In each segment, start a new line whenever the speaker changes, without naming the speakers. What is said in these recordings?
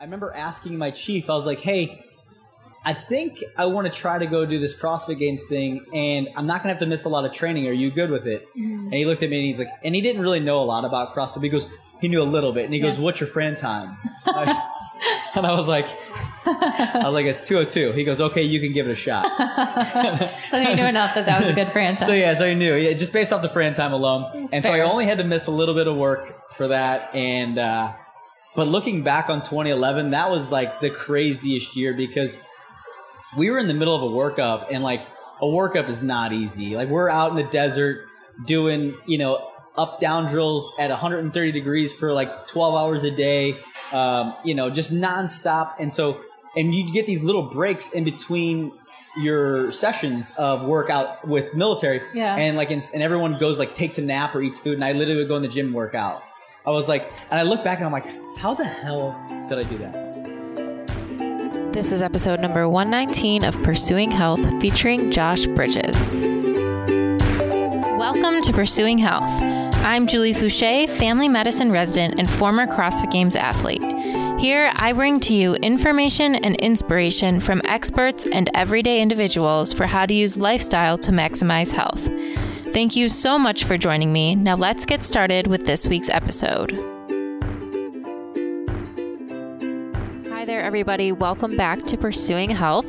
I remember asking my chief, I was like, hey, I think I want to try to go do this CrossFit Games thing, and I'm not gonna have to miss a lot of training. Are you good with it? And he looked at me and he's like, and he didn't really know a lot about CrossFit. But he goes, he knew a little bit, and he goes, "What's your Fran time?" And I was like, I was like, it's 202. He goes, okay, you can give it a shot.
So you knew enough that that was a good franchise.
So yeah, so he knew, yeah, just based off the Fran time alone. and so I only had to miss a little bit of work for that. And uh, but looking back on 2011, that was like the craziest year because we were in the middle of a workup, and like a workup is not easy. Like we're out in the desert doing, you know, up down drills at 130 degrees for like 12 hours a day, um, you know, just nonstop. And so, and you get these little breaks in between your sessions of workout with military.
Yeah.
And like, and everyone goes like takes a nap or eats food. And I literally would go in the gym and work out. I was like, and I look back and I'm like, how the hell did I do that?
This is episode number 119 of Pursuing Health featuring Josh Bridges. Welcome to Pursuing Health. I'm Julie Fouché, family medicine resident and former CrossFit Games athlete. Here, I bring to you information and inspiration from experts and everyday individuals for how to use lifestyle to maximize health. Thank you so much for joining me. Now, let's get started with this week's episode. Hi there, everybody. Welcome back to Pursuing Health.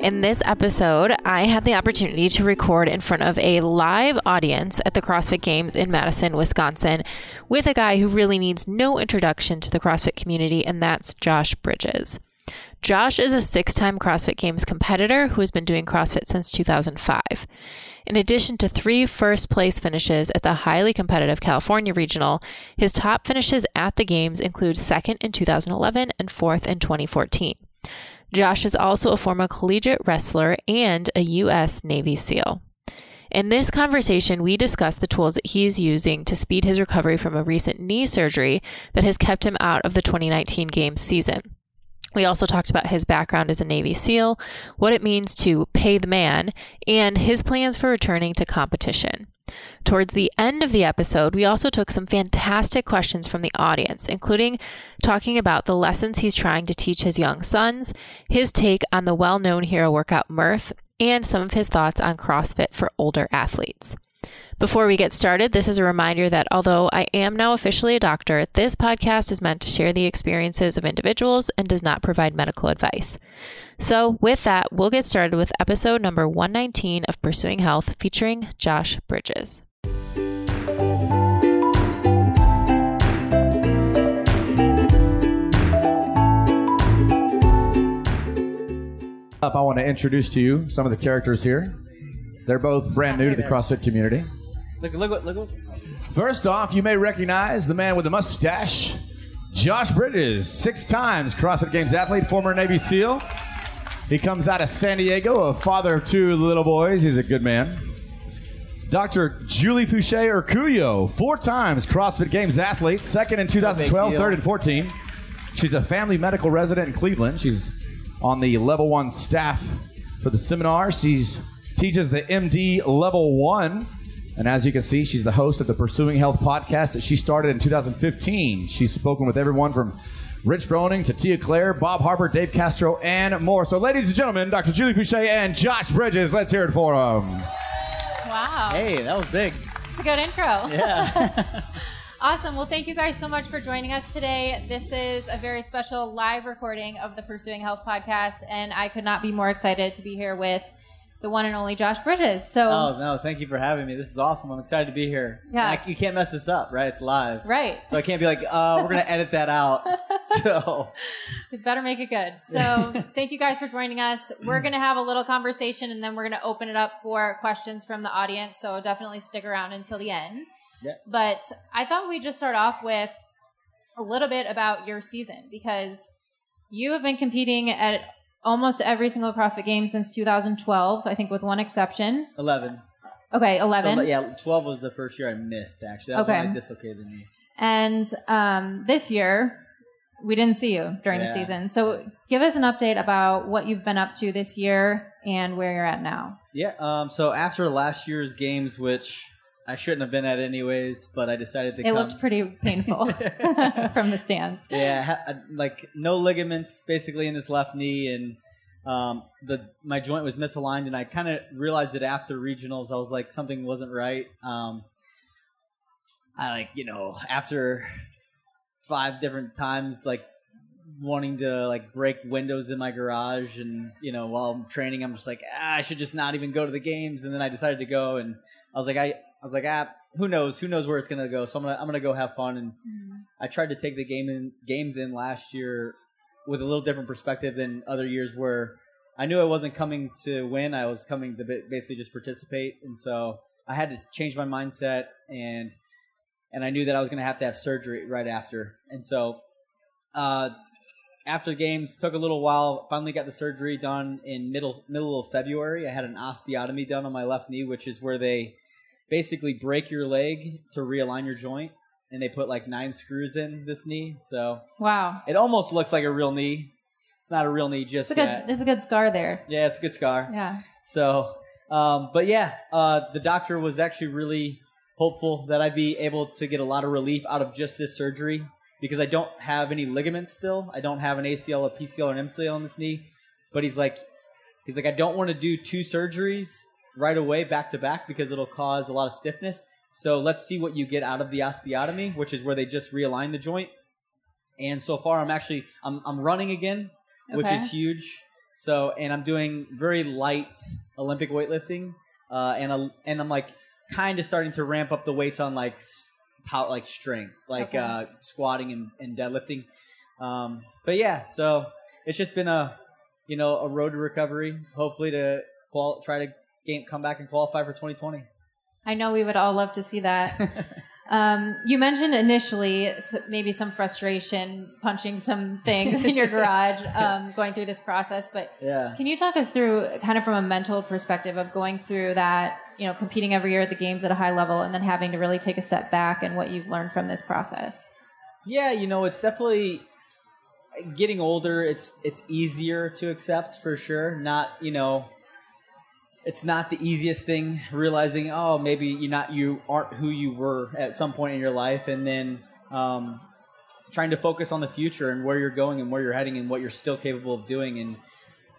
In this episode, I had the opportunity to record in front of a live audience at the CrossFit Games in Madison, Wisconsin, with a guy who really needs no introduction to the CrossFit community, and that's Josh Bridges. Josh is a six time CrossFit Games competitor who has been doing CrossFit since 2005. In addition to three first place finishes at the highly competitive California Regional, his top finishes at the Games include second in 2011 and fourth in 2014. Josh is also a former collegiate wrestler and a U.S. Navy SEAL. In this conversation, we discuss the tools that he's using to speed his recovery from a recent knee surgery that has kept him out of the 2019 Games season. We also talked about his background as a Navy SEAL, what it means to pay the man, and his plans for returning to competition. Towards the end of the episode, we also took some fantastic questions from the audience, including talking about the lessons he's trying to teach his young sons, his take on the well known hero workout Murph, and some of his thoughts on CrossFit for older athletes. Before we get started, this is a reminder that although I am now officially a doctor, this podcast is meant to share the experiences of individuals and does not provide medical advice. So, with that, we'll get started with episode number 119 of Pursuing Health featuring Josh Bridges.
Up, I want to introduce to you some of the characters here. They're both brand new to the CrossFit community.
Look, look, what- look, what-
First off, you may recognize the man with the mustache, Josh Bridges, six times CrossFit Games athlete, former Navy SEAL. He comes out of San Diego, a father of two little boys. He's a good man. Dr. Julie Fouché Urcuyo, four times CrossFit Games athlete, second in 2012, third in 14. She's a family medical resident in Cleveland. She's on the level one staff for the seminar. She teaches the MD level one. And as you can see, she's the host of the Pursuing Health podcast that she started in 2015. She's spoken with everyone from Rich Froning to Tia-Clair, Bob Harper, Dave Castro, and more. So, ladies and gentlemen, Dr. Julie Fouché and Josh Bridges, let's hear it for them.
Wow.
Hey, that was big.
It's a good intro.
Yeah.
Awesome. Well, thank you guys so much for joining us today. This is a very special live recording of the Pursuing Health podcast, and I could not be more excited to be here with the one and only Josh Bridges. So,
oh no, thank you for having me. This is awesome. I'm excited to be here.
Yeah.
I- you can't mess this up, right? It's live.
right.
So I can't be like, uh, we're gonna edit that out. So
You better make it good. So, thank you guys for joining us. We're going to have a little conversation and then we're going to open it up for questions from the audience. So, definitely stick around until the end.
Yeah.
But I thought we'd just start off with a little bit about your season because you have been competing at almost every single CrossFit game since 2012, I think with one exception.
eleven.
Okay, 11.
So, yeah, twelve was the first year I missed. Actually, that was
Okay.
when I dislocated the knee.
And um, this year, we didn't see you during the season. So give us an update about what you've been up to this year and where you're at now.
Yeah. Um. So after last year's games, which I shouldn't have been at anyways, but I decided to
It
come.
looked pretty painful from the stands.
yeah, I- like no ligaments basically in this left knee, and um, the my joint was misaligned, and I kind of realized it after regionals. I was like something wasn't right. Um, I like you know after five different times like wanting to like break windows in my garage and you know while I'm training I'm just like ah, I should just not even go to the games and then I decided to go and I was like I I was like ah who knows who knows where it's gonna go so I'm gonna I'm gonna go have fun and I tried to take the game in games in last year with a little different perspective than other years where I knew I wasn't coming to win I was coming to basically just participate and so I had to change my mindset and and I knew that I was going to have to have surgery right after. And so, uh, after the games, took a little while. Finally, got the surgery done in middle middle of February. I had an osteotomy done on my left knee, which is where they basically break your leg to realign your joint, and they put like nine screws in this knee. So
Wow.
it almost looks like a real knee. It's not a real knee just
It's a good,
yet.
there's a good scar there.
Yeah, it's a good scar.
Yeah.
So, um, but yeah, uh, the doctor was actually really hopeful that I'd be able to get a lot of relief out of just this surgery because I don't have any ligaments still. I don't have an ACL, a PCL, or an MCL on this knee. But he's like, he's like, I don't want to do two surgeries right away, back to back, because it'll cause a lot of stiffness. So let's see what you get out of the osteotomy, which is where they just realign the joint. And so far, I'm actually I'm I'm running again, which is huge. So and I'm doing very light Olympic weightlifting, uh, and I, and I'm like kind of starting to ramp up the weights on like power, like strength, like
Okay.
uh, squatting and, and deadlifting. Um, but yeah, so it's just been a you know a road to recovery. Hopefully to qual- try to game, come back and qualify for 2020.
I know we would all love to see that. Um, you mentioned initially maybe some frustration punching some things in your garage um, going through this process, but
yeah.
can you talk us through kind of from a mental perspective of going through that, you know, competing every year at the games at a high level and then having to really take a step back and what you've learned from this process?
Yeah, you know, it's definitely getting older. It's it's easier to accept for sure. Not you know, it's not the easiest thing realizing. Oh, maybe you're not you aren't who you were at some point in your life, and then um, trying to focus on the future and where you're going and where you're heading and what you're still capable of doing. And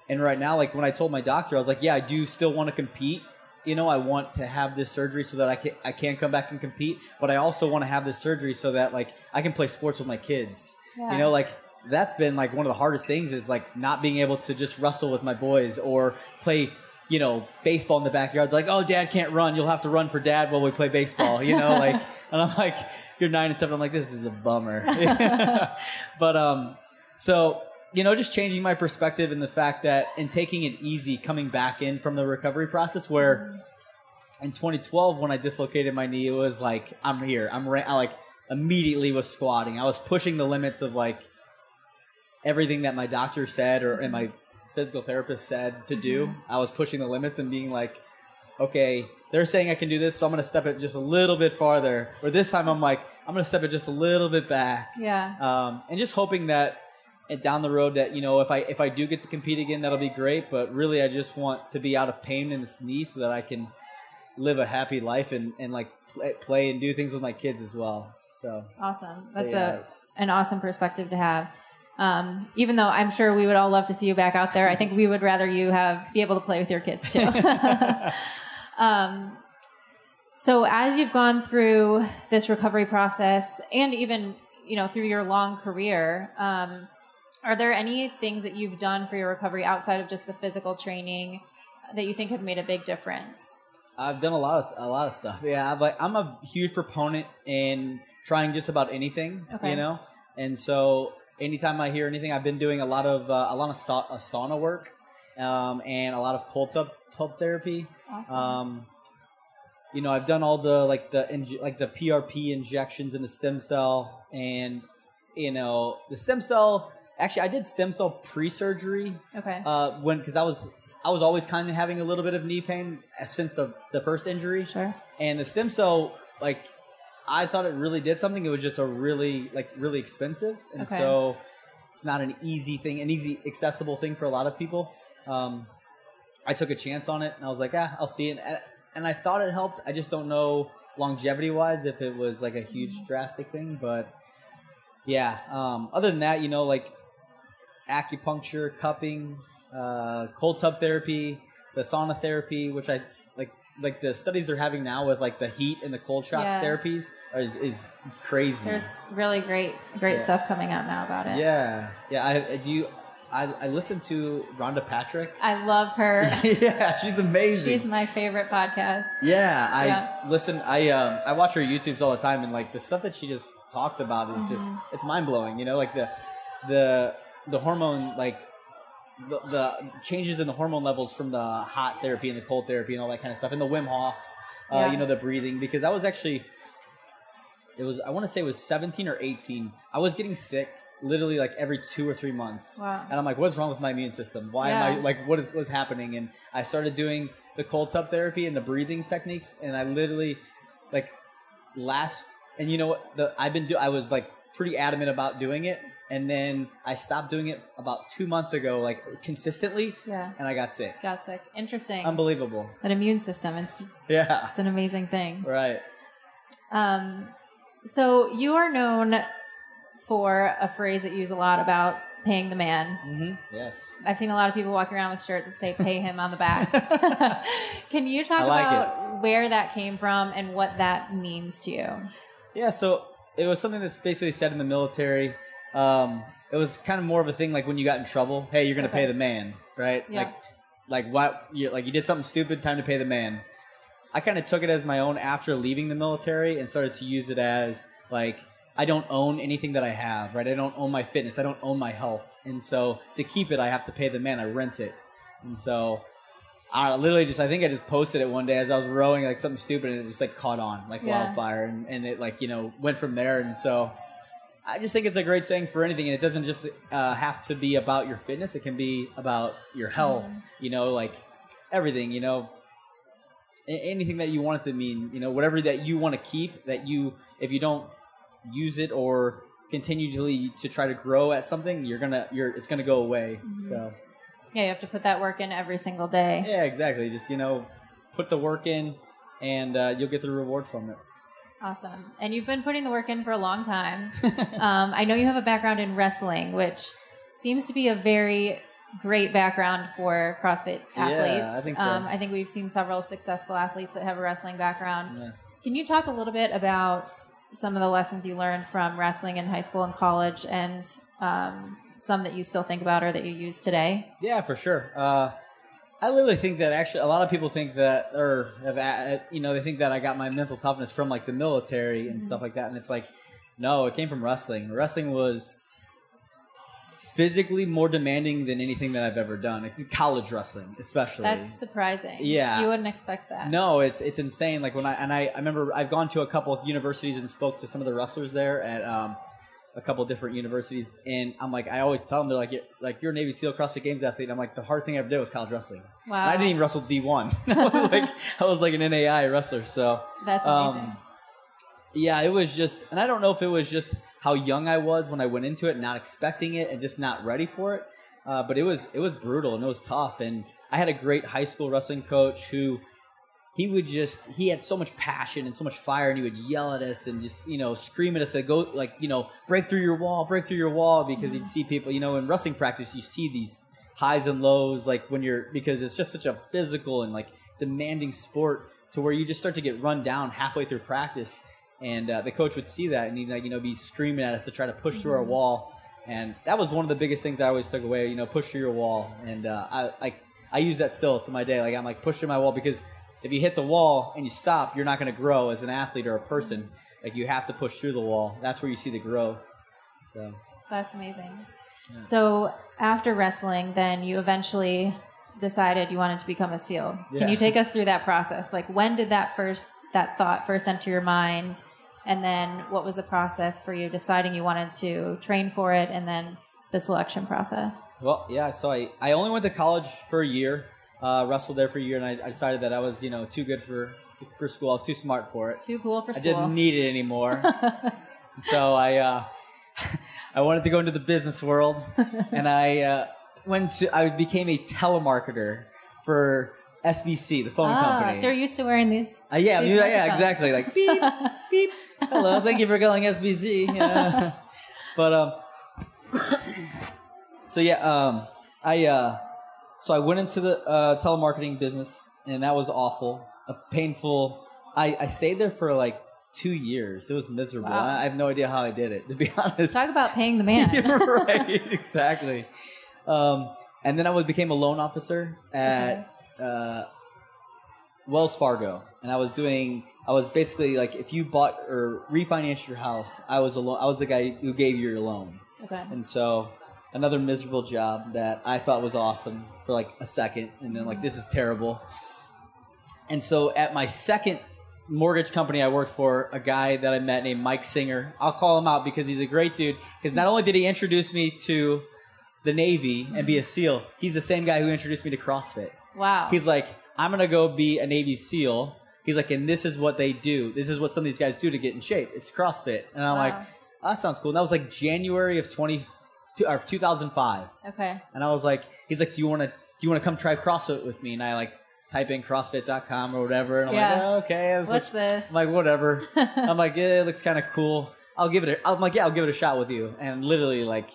and right now, like when I told my doctor, I was like, yeah, I do still want to compete. You know, I want to have this surgery so that I can I can come back and compete, but I also want to have this surgery so that like I can play sports with my kids.
Yeah.
You know, like that's been like one of the hardest things is like not being able to just wrestle with my boys or play you know baseball in the backyard like oh dad can't run. You'll have to run for dad while we play baseball you know like and i'm like you're nine and seven. I'm like this is a bummer. But um so you know just changing my perspective and the fact that in taking it easy coming back in from the recovery process where in 2012 when i dislocated my knee it was like i'm here. I'm ra- i like immediately was squatting. I was pushing the limits of like everything that my doctor said or and my physical therapist said to do i was pushing the limits and being like okay they're saying i can do this so i'm going to step it just a little bit farther or this time i'm like i'm going to step it just a little bit back
Yeah.
um, and just hoping that and down the road that you know if I if I do get to compete again that'll be great but really I just want to be out of pain in this knee so that I can live a happy life and and like play, play and do things with my kids as well so
Awesome. That's
Yeah.
a an awesome perspective to have. Um, even though I'm sure we would all love to see you back out there, I think we would rather you have be able to play with your kids too. um, so as you've gone through this recovery process, and even you know through your long career, um, are there any things that you've done for your recovery outside of just the physical training that you think have made a big difference?
I've done a lot of a lot of stuff yeah I've like I'm a huge proponent in trying just about anything
Okay.
you know and so anytime I hear anything I've been doing a lot of uh, a lot of sa- uh, sauna work um, and a lot of cold tub, tub therapy
Awesome.
Um, you know, I've done all the like the inj- like the PRP injections in the stem cell, and you know the stem cell. Actually, I did stem cell pre-surgery
okay.
uh, when because I was I was always kind of having a little bit of knee pain uh, since the the first injury,
sure.
and the stem cell like I thought it really did something. It was just a really like really expensive, and
Okay.
so it's not an easy thing, an easy accessible thing for a lot of people. Um, I took a chance on it, and I was like, ah, I'll see it, and, and I thought it helped. I just don't know longevity wise if it was like a huge drastic thing, but yeah. Um, other than that, you know, like acupuncture, cupping, uh, cold tub therapy, the sauna therapy, which I like. The studies they're having now with like the heat and the cold shock
Yes.
therapies is, is crazy.
There's really great, great
Yeah.
stuff coming out now about it.
yeah, yeah. I I do. You, I I listened to Rhonda Patrick.
I love her.
yeah, she's amazing.
She's my favorite podcast.
Yeah, I
Yeah.
listen. I um, I watch her YouTubes all the time, and like the stuff that she just talks about is just
Mm-hmm.
it's mind blowing. You know, like the the the hormone like the, the changes in the hormone levels from the hot therapy and the cold therapy and all that kind of stuff, and the Wim Hof, uh,
Yeah.
you know, the breathing. Because I was actually, it was I want to say it was seventeen or eighteen. I was getting sick literally like every two or three months,
Wow.
and I'm like, what's wrong with my immune system? Why am I like what is what's happening? And I started doing the cold tub therapy and the breathing techniques, and I literally like last and you know what the I've been do I was like pretty adamant about doing it, and then I stopped doing it about two months ago, like consistently,
Yeah.
and I got sick.
Got sick. Interesting.
Unbelievable.
That immune system. It's
Yeah.
it's an amazing thing.
Right.
Um, so you are known for a phrase that you use a lot about paying the man.
Mm-hmm. Yes.
I've seen a lot of people walking around with shirts that say "pay him" on the back. Can you talk
like
about where that came from and what that means to you?
Yeah, so it was something that's basically said in the military. Um, it was kind of more of a thing like when you got in trouble. Hey, you're gonna
Okay.
pay the man, right?
Yeah.
Like, like what? You like you did something stupid. Time to pay the man. I kind of took it as my own after leaving the military and started to use it as like I don't own anything that I have, right? I don't own my fitness. I don't own my health, and so to keep it, I have to pay the man. I rent it, and so I literally just I think I just posted it one day as I was rowing like something stupid and it just like caught on like
Yeah.
wildfire and, and it like you know went from there and so I just think it's a great saying for anything and it doesn't just uh, have to be about your fitness it can be about your health
Mm-hmm.
you know like everything you know A- anything that you want it to mean you know whatever that you want to keep that you if you don't use it or continually to try to grow at something you're gonna you're it's gonna go away
Mm-hmm.
so
Yeah, you have to put that work in every single day.
yeah, exactly. Just you know, put the work in, and uh, you'll get the reward from it.
Awesome. And you've been putting the work in for a long time. um, I know you have a background in wrestling, which seems to be a very great background for CrossFit athletes. Yeah.
I think so.
Um, I think we've seen several successful athletes that have a wrestling background.
Yeah.
Can you talk a little bit about some of the lessons you learned from wrestling in high school and college and um, some that you still think about or that you use today?
Yeah, for sure. Uh, I literally think that actually a lot of people think that, or have, you know, they think that I got my mental toughness from like the military and stuff like that, and it's like, no, it came from wrestling. Wrestling was physically more demanding than anything that I've ever done. It's college wrestling, especially.
That's surprising.
Yeah.
You wouldn't expect that.
No, it's it's insane. Like when I and I, I remember I've gone to a couple of universities and spoke to some of the wrestlers there at um, a couple different universities, and I'm like I always tell them they're like "You're- like you're a Navy SEAL CrossFit Games athlete. I'm like the hardest thing I ever did was college wrestling.
Wow.
And I didn't even wrestle D1. I was like I was like an NAIA wrestler. So
That's
um,
amazing.
yeah, it was just, and I don't know if it was just how young I was when I went into it, not expecting it, and just not ready for it. Uh, but it was it was brutal and it was tough. And I had a great high school wrestling coach who he would just he had so much passion and so much fire, and he would yell at us and just you know scream at us to go like you know break through your wall, break through your wall, because he'd see people you know in wrestling practice you see these highs and lows like when you're because it's just such a physical and like demanding sport to where you just start to get run down halfway through practice and uh, the coach would see that and he'd like you know be screaming at us to try to push through our wall and that was one of the biggest things I always took away you know push through your wall and uh, I like I use that still to my day like I'm like pushing my wall because if you hit the wall and you stop you're not going to grow as an athlete or a person like you have to push through the wall that's where you see the growth so
That's amazing. So after wrestling, then you eventually decided you wanted to become a SEAL. Can you take us through that process? Like when did that first that thought first enter your mind? And then what was the process for you deciding you wanted to train for it and then the selection process?
Well, yeah. So I, I only went to college for a year, uh, wrestled there for a year, and I, I decided that I was you know too good for for school. I was too smart for it.
Too cool for school.
I didn't need it anymore. So I uh, I wanted to go into the business world, and I uh, went to I became a telemarketer for SBC, the phone
ah,
company.
so you're used to wearing these.
Uh, yeah,
these
yeah, yeah, exactly. Like beep, beep. Hello, thank you for calling SBC. Yeah. but um, so yeah, um, I uh, so I went into the uh, telemarketing business, and that was awful, a painful. I I stayed there for like two years. It was miserable.
Wow.
I, I have no idea how I did it, to be honest.
Talk about paying the man.
Right, exactly. Um, and then I was, became a loan officer at uh, Wells Fargo, and I was doing. I was basically like, if you bought or refinanced your house, I was a lo- I was the guy who gave you your loan,
okay.
and so another miserable job that I thought was awesome for like a second, and then like this is terrible. And so at my second mortgage company I worked for, a guy that I met named Mike Singer. I'll call him out because he's a great dude. Because not only did he introduce me to the Navy and be a mm-hmm. SEAL, he's the same guy who introduced me to CrossFit.
Wow.
He's like, I'm gonna go be a Navy SEAL. He's like, and this is what they do. This is what some of these guys do to get in shape. It's CrossFit. And I'm
Wow.
like, oh, that sounds cool. And that was like January of 20, or 2005.
okay.
And I was like, he's like, do you want to, do you want to come try CrossFit with me? And I like type in CrossFit.com or whatever. And I'm like, oh, okay.
What's
looks-
this?
I'm like, whatever. I'm like, yeah, it looks kind of cool. I'll give it a, I'm like, yeah, I'll give it a shot with you. And literally like,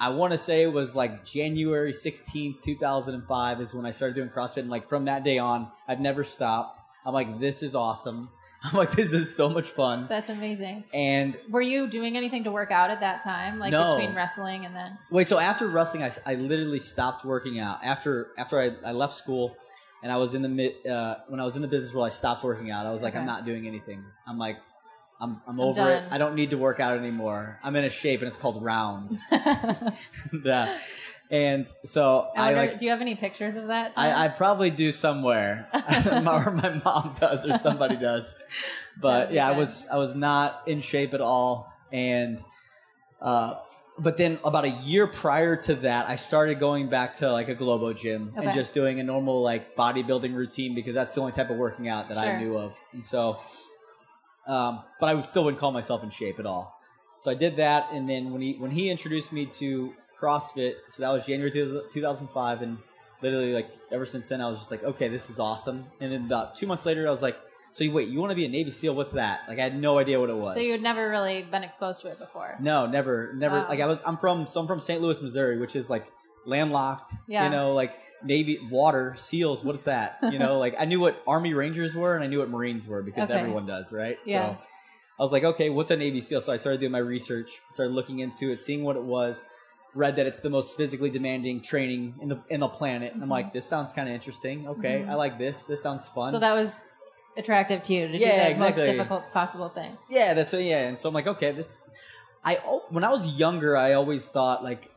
I want to say it was like January 16th, 2005 is when I started doing CrossFit. And like from that day on, I've never stopped. I'm like, this is awesome. I'm like, this is so much fun.
That's amazing.
And
Were you doing anything to work out at that time, like
No.
between wrestling and then?
Wait, so after wrestling, I, I literally stopped working out. After after I, I left school, and I was in the mid uh, when I was in the business world, I stopped working out. I was like, I'm not doing anything. I'm like, I'm I'm,
I'm
over it. I don't need to work out anymore. I'm in a shape, and it's called round. yeah. And so
I
I
wonder,
like.
do you have any pictures of that?
I, I probably do somewhere, or my mom does, or somebody does. But yeah, I was I was not in shape at all, and uh, but then about a year prior to that, I started going back to like a Globo gym and just doing a normal like bodybuilding routine because that's the only type of working out that I knew of, and so. Um, but I would still wouldn't call myself in shape at all. So I did that, and then when he when he introduced me to CrossFit, so that was January 2005, and literally like ever since then, I was just like, okay, this is awesome. And then about two months later, I was like, so you, wait, you want to be a Navy SEAL? What's that? Like I had no idea what it was.
so you had never really been exposed to it before.
No, never, never.
Wow.
Like oh. I was, I'm from, so I'm from St. Louis, Missouri, which is like landlocked.
Yeah.
You know, like Navy water seals. What is that? You know, like I knew what Army Rangers were and I knew what Marines were because
Okay.
everyone does, right?
Yeah.
So I was like, okay, what's a Navy SEAL? So I started doing my research, started looking into it, seeing what it was. Read that it's the most physically demanding training in the in the planet. And I'm like, this sounds kind of interesting. Okay, I like this. This sounds fun.
Mm-hmm. So that was attractive to you to do
Yeah,
the
exactly.
most difficult possible thing.
Yeah, that's what, yeah. And so I'm like, okay, this. I when I was younger, I always thought like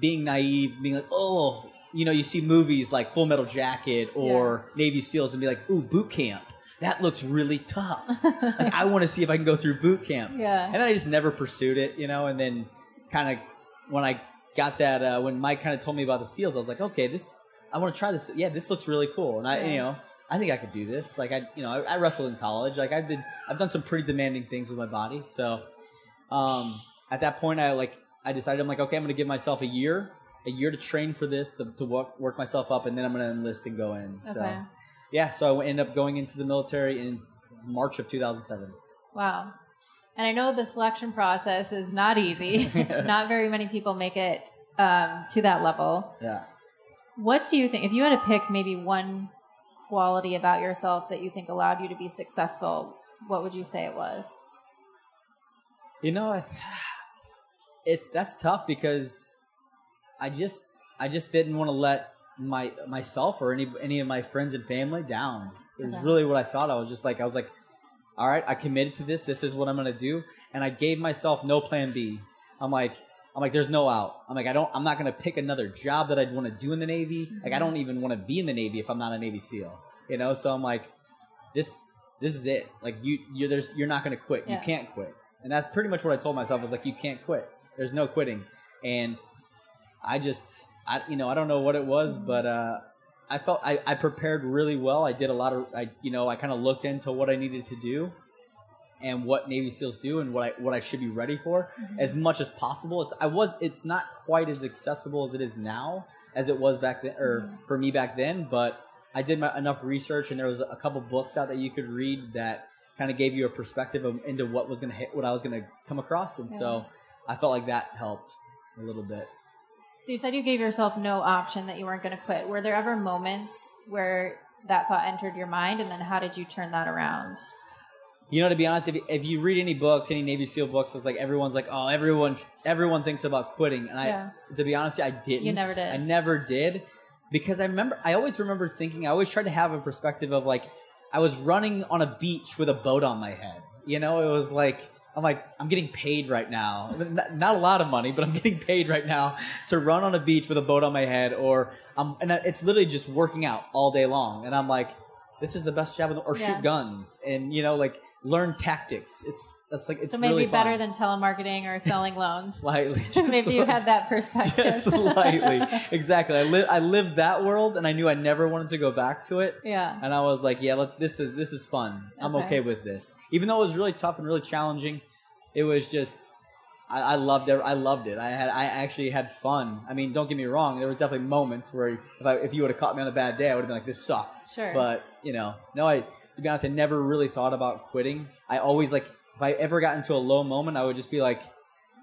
being naive, being like, oh, you know, you see movies like Full Metal Jacket or Navy SEALs, and be like, ooh, boot camp. That looks really tough. like I want to see if I can go through boot camp.
Yeah.
And then I just never pursued it, you know. And then kind of when I got that, uh, when Mike kind of told me about the SEALs, I was like, okay, this I want to try this. Yeah, this looks really cool. And I,
Yeah.
you know, I think I could do this. Like I, you know, I, I wrestled in college. Like I did, I've done some pretty demanding things with my body. So, um, at that point, I like, I decided I'm like, okay, I'm going to give myself a year, a year to train for this, to, to work, work myself up, and then I'm going to enlist and go in.
Okay.
So, yeah, so I ended up going into the military in March of 2007.
Wow. And I know the selection process is not easy. not very many people make it um, to that level.
Yeah.
What do you think, if you had to pick maybe one quality about yourself that you think allowed you to be successful, what would you say it was?
You know, it's that's tough because I just I just didn't want to let my myself or any any of my friends and family down. It was
Okay.
really what I thought. I was just like I was like, all right, I committed to this. This is what I'm gonna do, and I gave myself no plan B. I'm like. I'm like, there's no out. I'm like, I don't. I'm not gonna pick another job that I'd want to do in the Navy. Like, I don't even want to be in the Navy if I'm not a Navy SEAL. You know, so I'm like, this, this is it. Like, you, you're there's, you're not gonna quit.
Yeah.
You can't quit. And that's pretty much what I told myself. Was like, you can't quit. There's no quitting. And I just, I, you know, I don't know what it was, but uh, I felt I, I prepared really well. I did a lot of, I, you know, I kind of looked into what I needed to do and what Navy SEALs do and what I what I should be ready for mm-hmm. as much as possible. It's I was it's not quite as accessible as it is now as it was back then or mm-hmm. for me back then, but I did my, enough research, and there was a couple books out that you could read that kind of gave you a perspective of, into what was going to hit, what I was going to come across, and so I felt like that helped a little bit.
So you said you gave yourself no option that you weren't going to quit. Were there ever moments where that thought entered your mind, and then how did you turn that around?
You know, to be honest, if you, if you read any books, any Navy SEAL books, it's like everyone's like, oh, everyone, everyone thinks about quitting, and I,
Yeah.
to be honest, I didn't.
You never did.
I never did, because I remember, I always remember thinking, I always tried to have a perspective of like, I was running on a beach with a boat on my head. You know, it was like, I'm like, I'm getting paid right now. Not, a lot of money, but I'm getting paid right now to run on a beach with a boat on my head, or um, and it's literally just working out all day long, and I'm like, this is the best job the, or
Yeah.
shoot guns, and you know, like learn tactics. It's that's like it's
So maybe
really
better than telemarketing or selling loans.
slightly.
maybe you had that perspective.
just slightly. exactly. I li- I lived that world, and I knew I never wanted to go back to it.
yeah.
And I was like, yeah, let, this is this is fun. I'm
Okay.
okay with this, even though it was really tough and really challenging. It was just. I, I loved it. I loved it. I had. I actually had fun. I mean, don't get me wrong. There was definitely moments where if I, if you would have caught me on a bad day, I would have been like, "This sucks."
Sure.
But you know, no. I to be honest, I never really thought about quitting. I always like if I ever got into a low moment, I would just be like,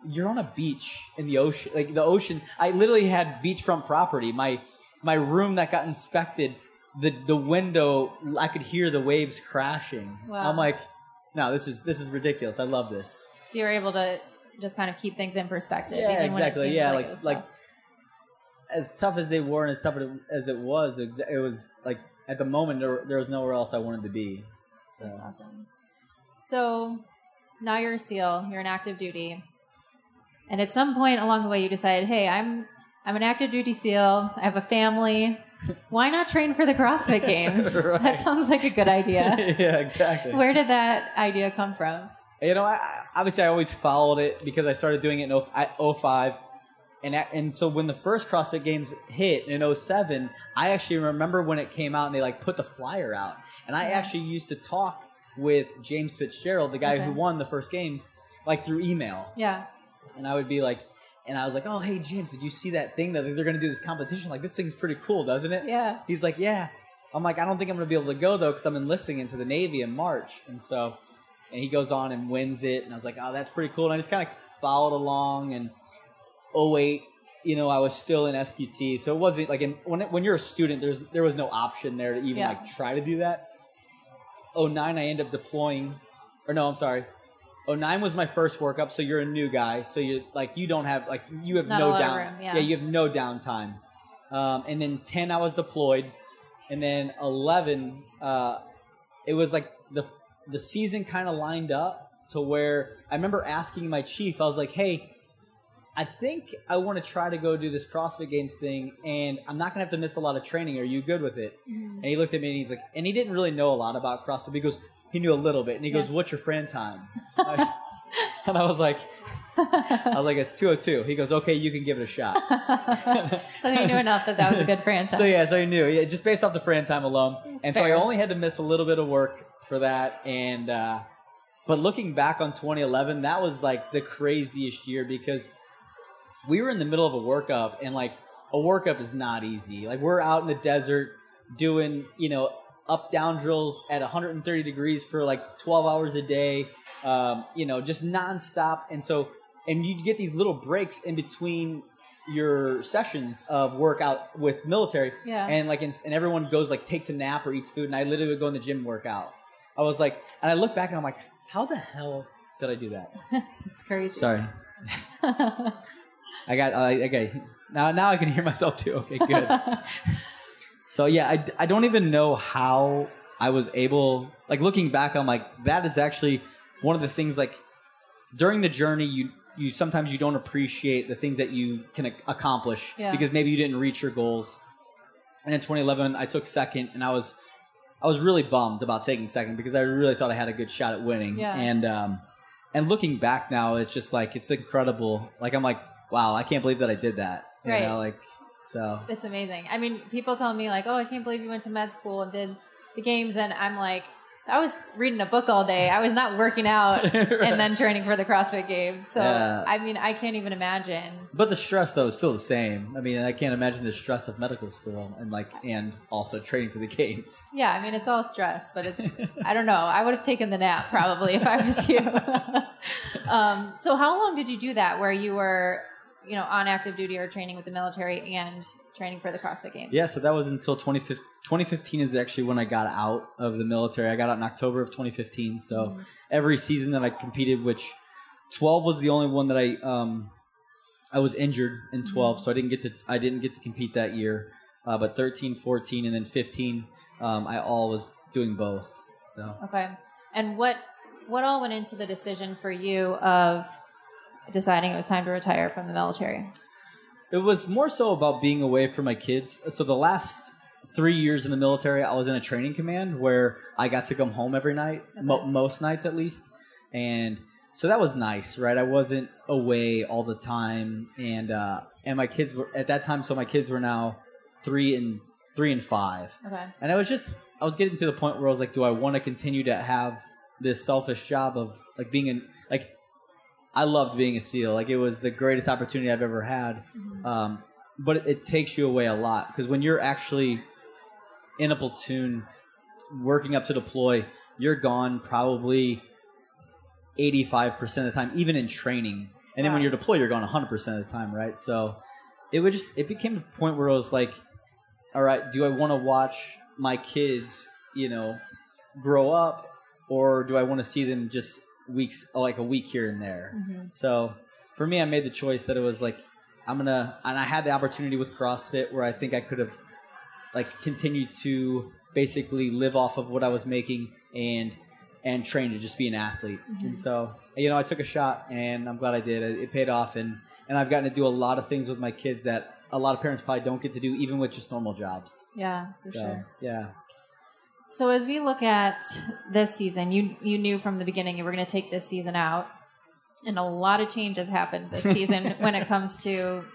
"You're on a beach in the ocean, like the ocean." I literally had beachfront property. My my room that got inspected, the the window, I could hear the waves crashing.
Wow.
I'm like, "No, this is this is ridiculous. I love this."
So you were able to just kind of keep things in perspective.
Yeah,
even when it
exactly. Yeah,
like,
like like as tough as they were and as tough as it was, it was like at the moment there, there was nowhere else I wanted to be. So
That's awesome. So now you're a SEAL, you're in active duty. And at some point along the way you decided, hey, I'm I'm an active duty SEAL, I have a family. Why not train for the CrossFit games?
Right.
That sounds like a good idea.
yeah, exactly.
Where did that idea come from?
You know, I, obviously I always followed it because I started doing it in 0- 05. And, and so when the first CrossFit Games hit in 07, I actually remember when it came out and they like put the flyer out. And I actually used to talk with James Fitzgerald, the guy
Okay.
who won the first games, like through email.
Yeah.
And I would be like, and I was like, oh, hey, James, did you see that thing that they're going to do this competition? Like, this thing's pretty cool, doesn't it?
Yeah.
He's like, yeah. I'm like, I don't think I'm going to be able to go, though, because I'm enlisting into the Navy in March. And so, and he goes on and wins it. And I was like, oh, that's pretty cool. And I just kind of followed along. And 08, you know, I was still in SQT. So it wasn't like, in, when, when you're a student, there's there was no option there to even
Yeah.
like try to do that. 09, I end up deploying, or no, I'm sorry. 09 was my first workup, so you're a new guy, so you like you don't have like you have
Not a
no
lot of
down,
room, yeah.
you have no downtime. Um, and then 10, I was deployed, and then 11, uh, it was like the the season kind of lined up to where I remember asking my chief, I was like, hey. I think I want to try to go do this CrossFit Games thing, and I'm not gonna have to miss a lot of training. Are you good with it?
Mm-hmm.
And he looked at me and he's like, and he didn't really know a lot about CrossFit. He goes, he knew a little bit, and he goes, "What's your Fran time?" And I was like, I was like, "It's 202." He goes, "Okay, you can give it a shot."
So he knew enough that that was a good franchise.
so yeah, so he knew, yeah, just based off the Fran time alone, and so I only had to miss a little bit of work for that, and uh, but looking back on 2011, that was like the craziest year because we were in the middle of a workup, and like a workup is not easy. Like we're out in the desert doing, you know, up down drills at 130 degrees for like 12 hours a day, um, you know, just nonstop, and so and you get these little breaks in between your sessions of workout with military
Yeah.
and like and, and everyone goes like takes a nap or eats food and i literally would go in the gym and work out i was like and i look back and i'm like how the hell did i do that
It's crazy.
sorry i got uh, okay. Now now i can hear myself too. Okay good. So yeah I, I don't even know how i was able like looking back i'm like that is actually one of the things like during the journey you you sometimes you don't appreciate the things that you can ac- accomplish
Yeah.
because maybe you didn't reach your goals. And in 2011 i took second and i was i was really bummed about taking second because i really thought i had a good shot at winning.
Yeah.
and um and looking back now it's just like it's incredible. Like i'm like wow i can't believe that i did that you
Right.
know like so
It's amazing. I mean, people tell me like, "Oh, I can't believe you went to med school and did the games," and I'm like, I was reading a book all day. I was not working out and then training for the CrossFit Games. So
Yeah.
I mean, I can't even imagine.
But the stress though is still the same. I mean, I can't imagine the stress of medical school and like and also training for the games.
Yeah, I mean, it's all stress, but it's, I don't know. I would have taken the nap probably if I was you. um, so, how long did you do that where you were, you know, on active duty or training with the military and training for the CrossFit Games?
Yeah, so that was until 2015. 2015 is actually when I got out of the military. I got out in October of 2015. So every season that I competed, which 12 was the only one that I um, I was injured in 12, so I didn't get to I didn't get to compete that year. Uh, but 13, 14, and then 15, um, I all was doing both. So
Okay. And what what all went into the decision for you of deciding it was time to retire from the military?
It was more so about being away from my kids. So the last three years in the military, I was in a training command where I got to come home every night, mo- most nights at least, and so that was nice, right? I wasn't away all the time, and uh, and my kids were at that time. So my kids were now three and three and five,
Okay.
and I was just I was getting to the point where I was like, do I want to continue to have this selfish job of like being in like I loved being a SEAL. Like it was the greatest opportunity I've ever had. Um, but it, it takes you away a lot because when you're actually in a platoon working up to deploy, you're gone probably 85% of the time, even in training. And then when you're deployed, you're gone 100% of the time, right? So it would just, it became a point where I was like, all right, do I want to watch my kids, you know, grow up or do I want to see them just weeks, like a week here and there? Mm-hmm. So for me, I made the choice that it was like, I'm to, and I had the opportunity with CrossFit where I think I could have like continued to basically live off of what I was making and, and train to just be an athlete. Mm-hmm. And so, you know, I took a shot and I'm glad I did. It, it paid off and, and I've gotten to do a lot of things with my kids that a lot of parents probably don't get to do even with just normal jobs.
Yeah, for
so,
sure.
yeah.
So as we look at this season, you you knew from the beginning you were going to take this season out, and a lot of changes happened this season when it comes to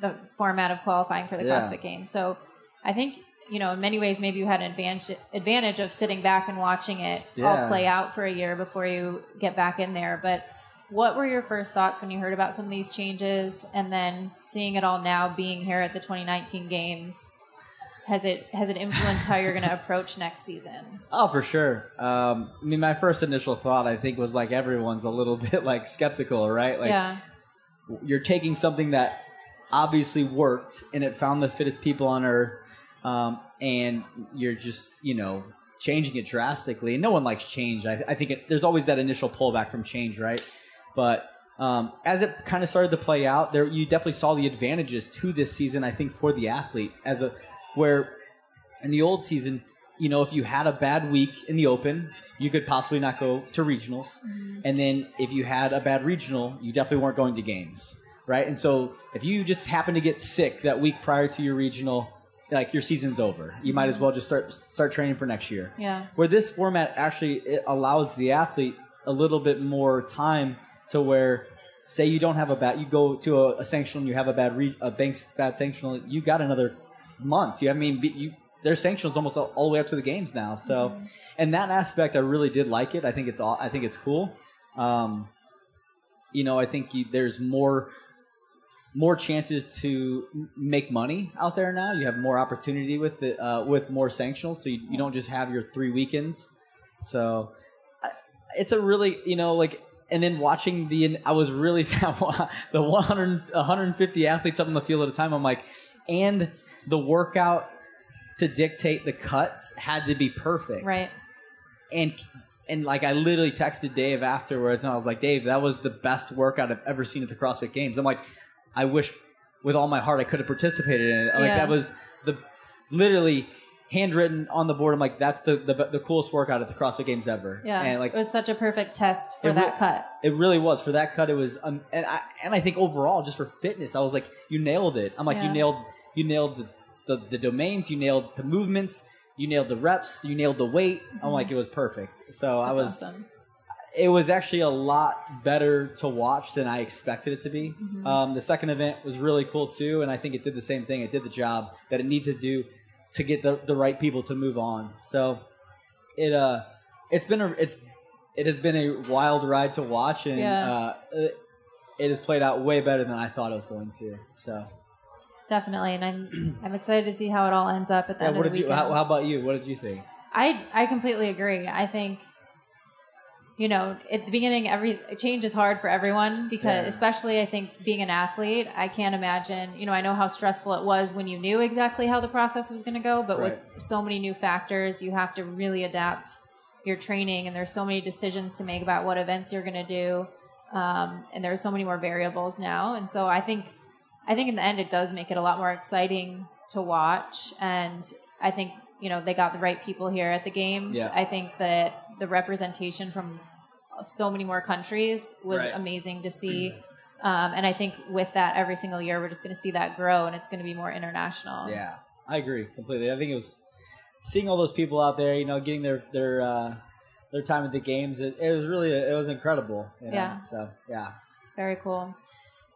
the format of qualifying for the
Yeah.
CrossFit Games. So I think you know in many ways maybe you had an advantage advantage of sitting back and watching it all play out for a year before you get back in there. But what were your first thoughts when you heard about some of these changes, and then seeing it all now being here at the 2019 Games? Has it has it influenced how you're going to approach next season?
Oh, for sure. Um, I mean, my first initial thought, I think, was like everyone's a little bit like skeptical, right? Like
yeah.
you're taking something that obviously worked and it found the fittest people on earth, um, and you're just, you know, changing it drastically. And no one likes change. I, I think it, there's always that initial pullback from change, right? But um, as it kind of started to play out, there you definitely saw the advantages to this season. I think for the athlete as a where in the old season, you know, if you had a bad week in the open, you could possibly not go to regionals. Mm-hmm. And then if you had a bad regional, you definitely weren't going to games, right? And so if you just happen to get sick that week prior to your regional, like your season's over. You mm-hmm. might as well just start start training for next year.
Yeah.
Where this format actually it allows the athlete a little bit more time to where say you don't have a bad you go to a, a sanctional you have a bad re, a banks bad sanctional you got another month you I mean you their sanctions almost all, all the way up to the games now so and that aspect I really did like it I think it's all I think it's cool um, you know I think you, there's more more chances to make money out there now. You have more opportunity with the uh, with more sanctionals, so you, you don't just have your three weekends. So I, it's a really you know like and then watching the I was really the 100 150 athletes up on the field at a time. I'm like, and the workout to dictate the cuts had to be perfect,
Right.
and and like I literally texted Dave afterwards, and I was like, Dave, that was the best workout I've ever seen at the CrossFit Games. I'm like, I wish with all my heart I could have participated in it. Like that was the literally handwritten on the board. I'm like, that's the the, the coolest workout at the CrossFit Games ever.
Yeah.
and like
it was such a perfect test for that
re-
cut.
it really was for that cut. It was, um, and I and I think overall, just for fitness, I was like, you nailed it. I'm like,
Yeah.
you nailed, you nailed the, the the domains, you nailed the movements, you nailed the reps, you nailed the weight. I'm like, it was perfect. So I was,
awesome.
it was actually a lot better to watch than I expected it to be.
Mm-hmm.
Um, the second event was really cool too, and I think it did the same thing. It did the job that it needed to do to get the, the right people to move on. So it uh it's been a it's it has been a wild ride to watch, and
Yeah.
uh, it, it has played out way better than I thought it was going to. So,
Definitely, and I'm I'm excited to see how it all ends up at the
yeah,
end
what
of the
did you? How, how about you? What did you think?
I I completely agree. I think you know at the beginning every change is hard for everyone because
Yeah.
especially I think being an athlete I can't imagine you know I know how stressful it was when you knew exactly how the process was going to go but with so many new factors you have to really adapt your training and there's so many decisions to make about what events you're going to do um, and there's so many more variables now and so I think I think in the end it does make it a lot more exciting to watch and I think you know they got the right people here at the games.
Yeah.
I think that the representation from so many more countries was
Right.
amazing to see. Um, and I think with that, every single year, we're just going to see that grow and it's going to be more international.
Yeah, I agree completely. I think it was seeing all those people out there, you know, getting their their uh, their time at the games. It, it was really it was incredible. You know?
Yeah.
So yeah.
Very cool.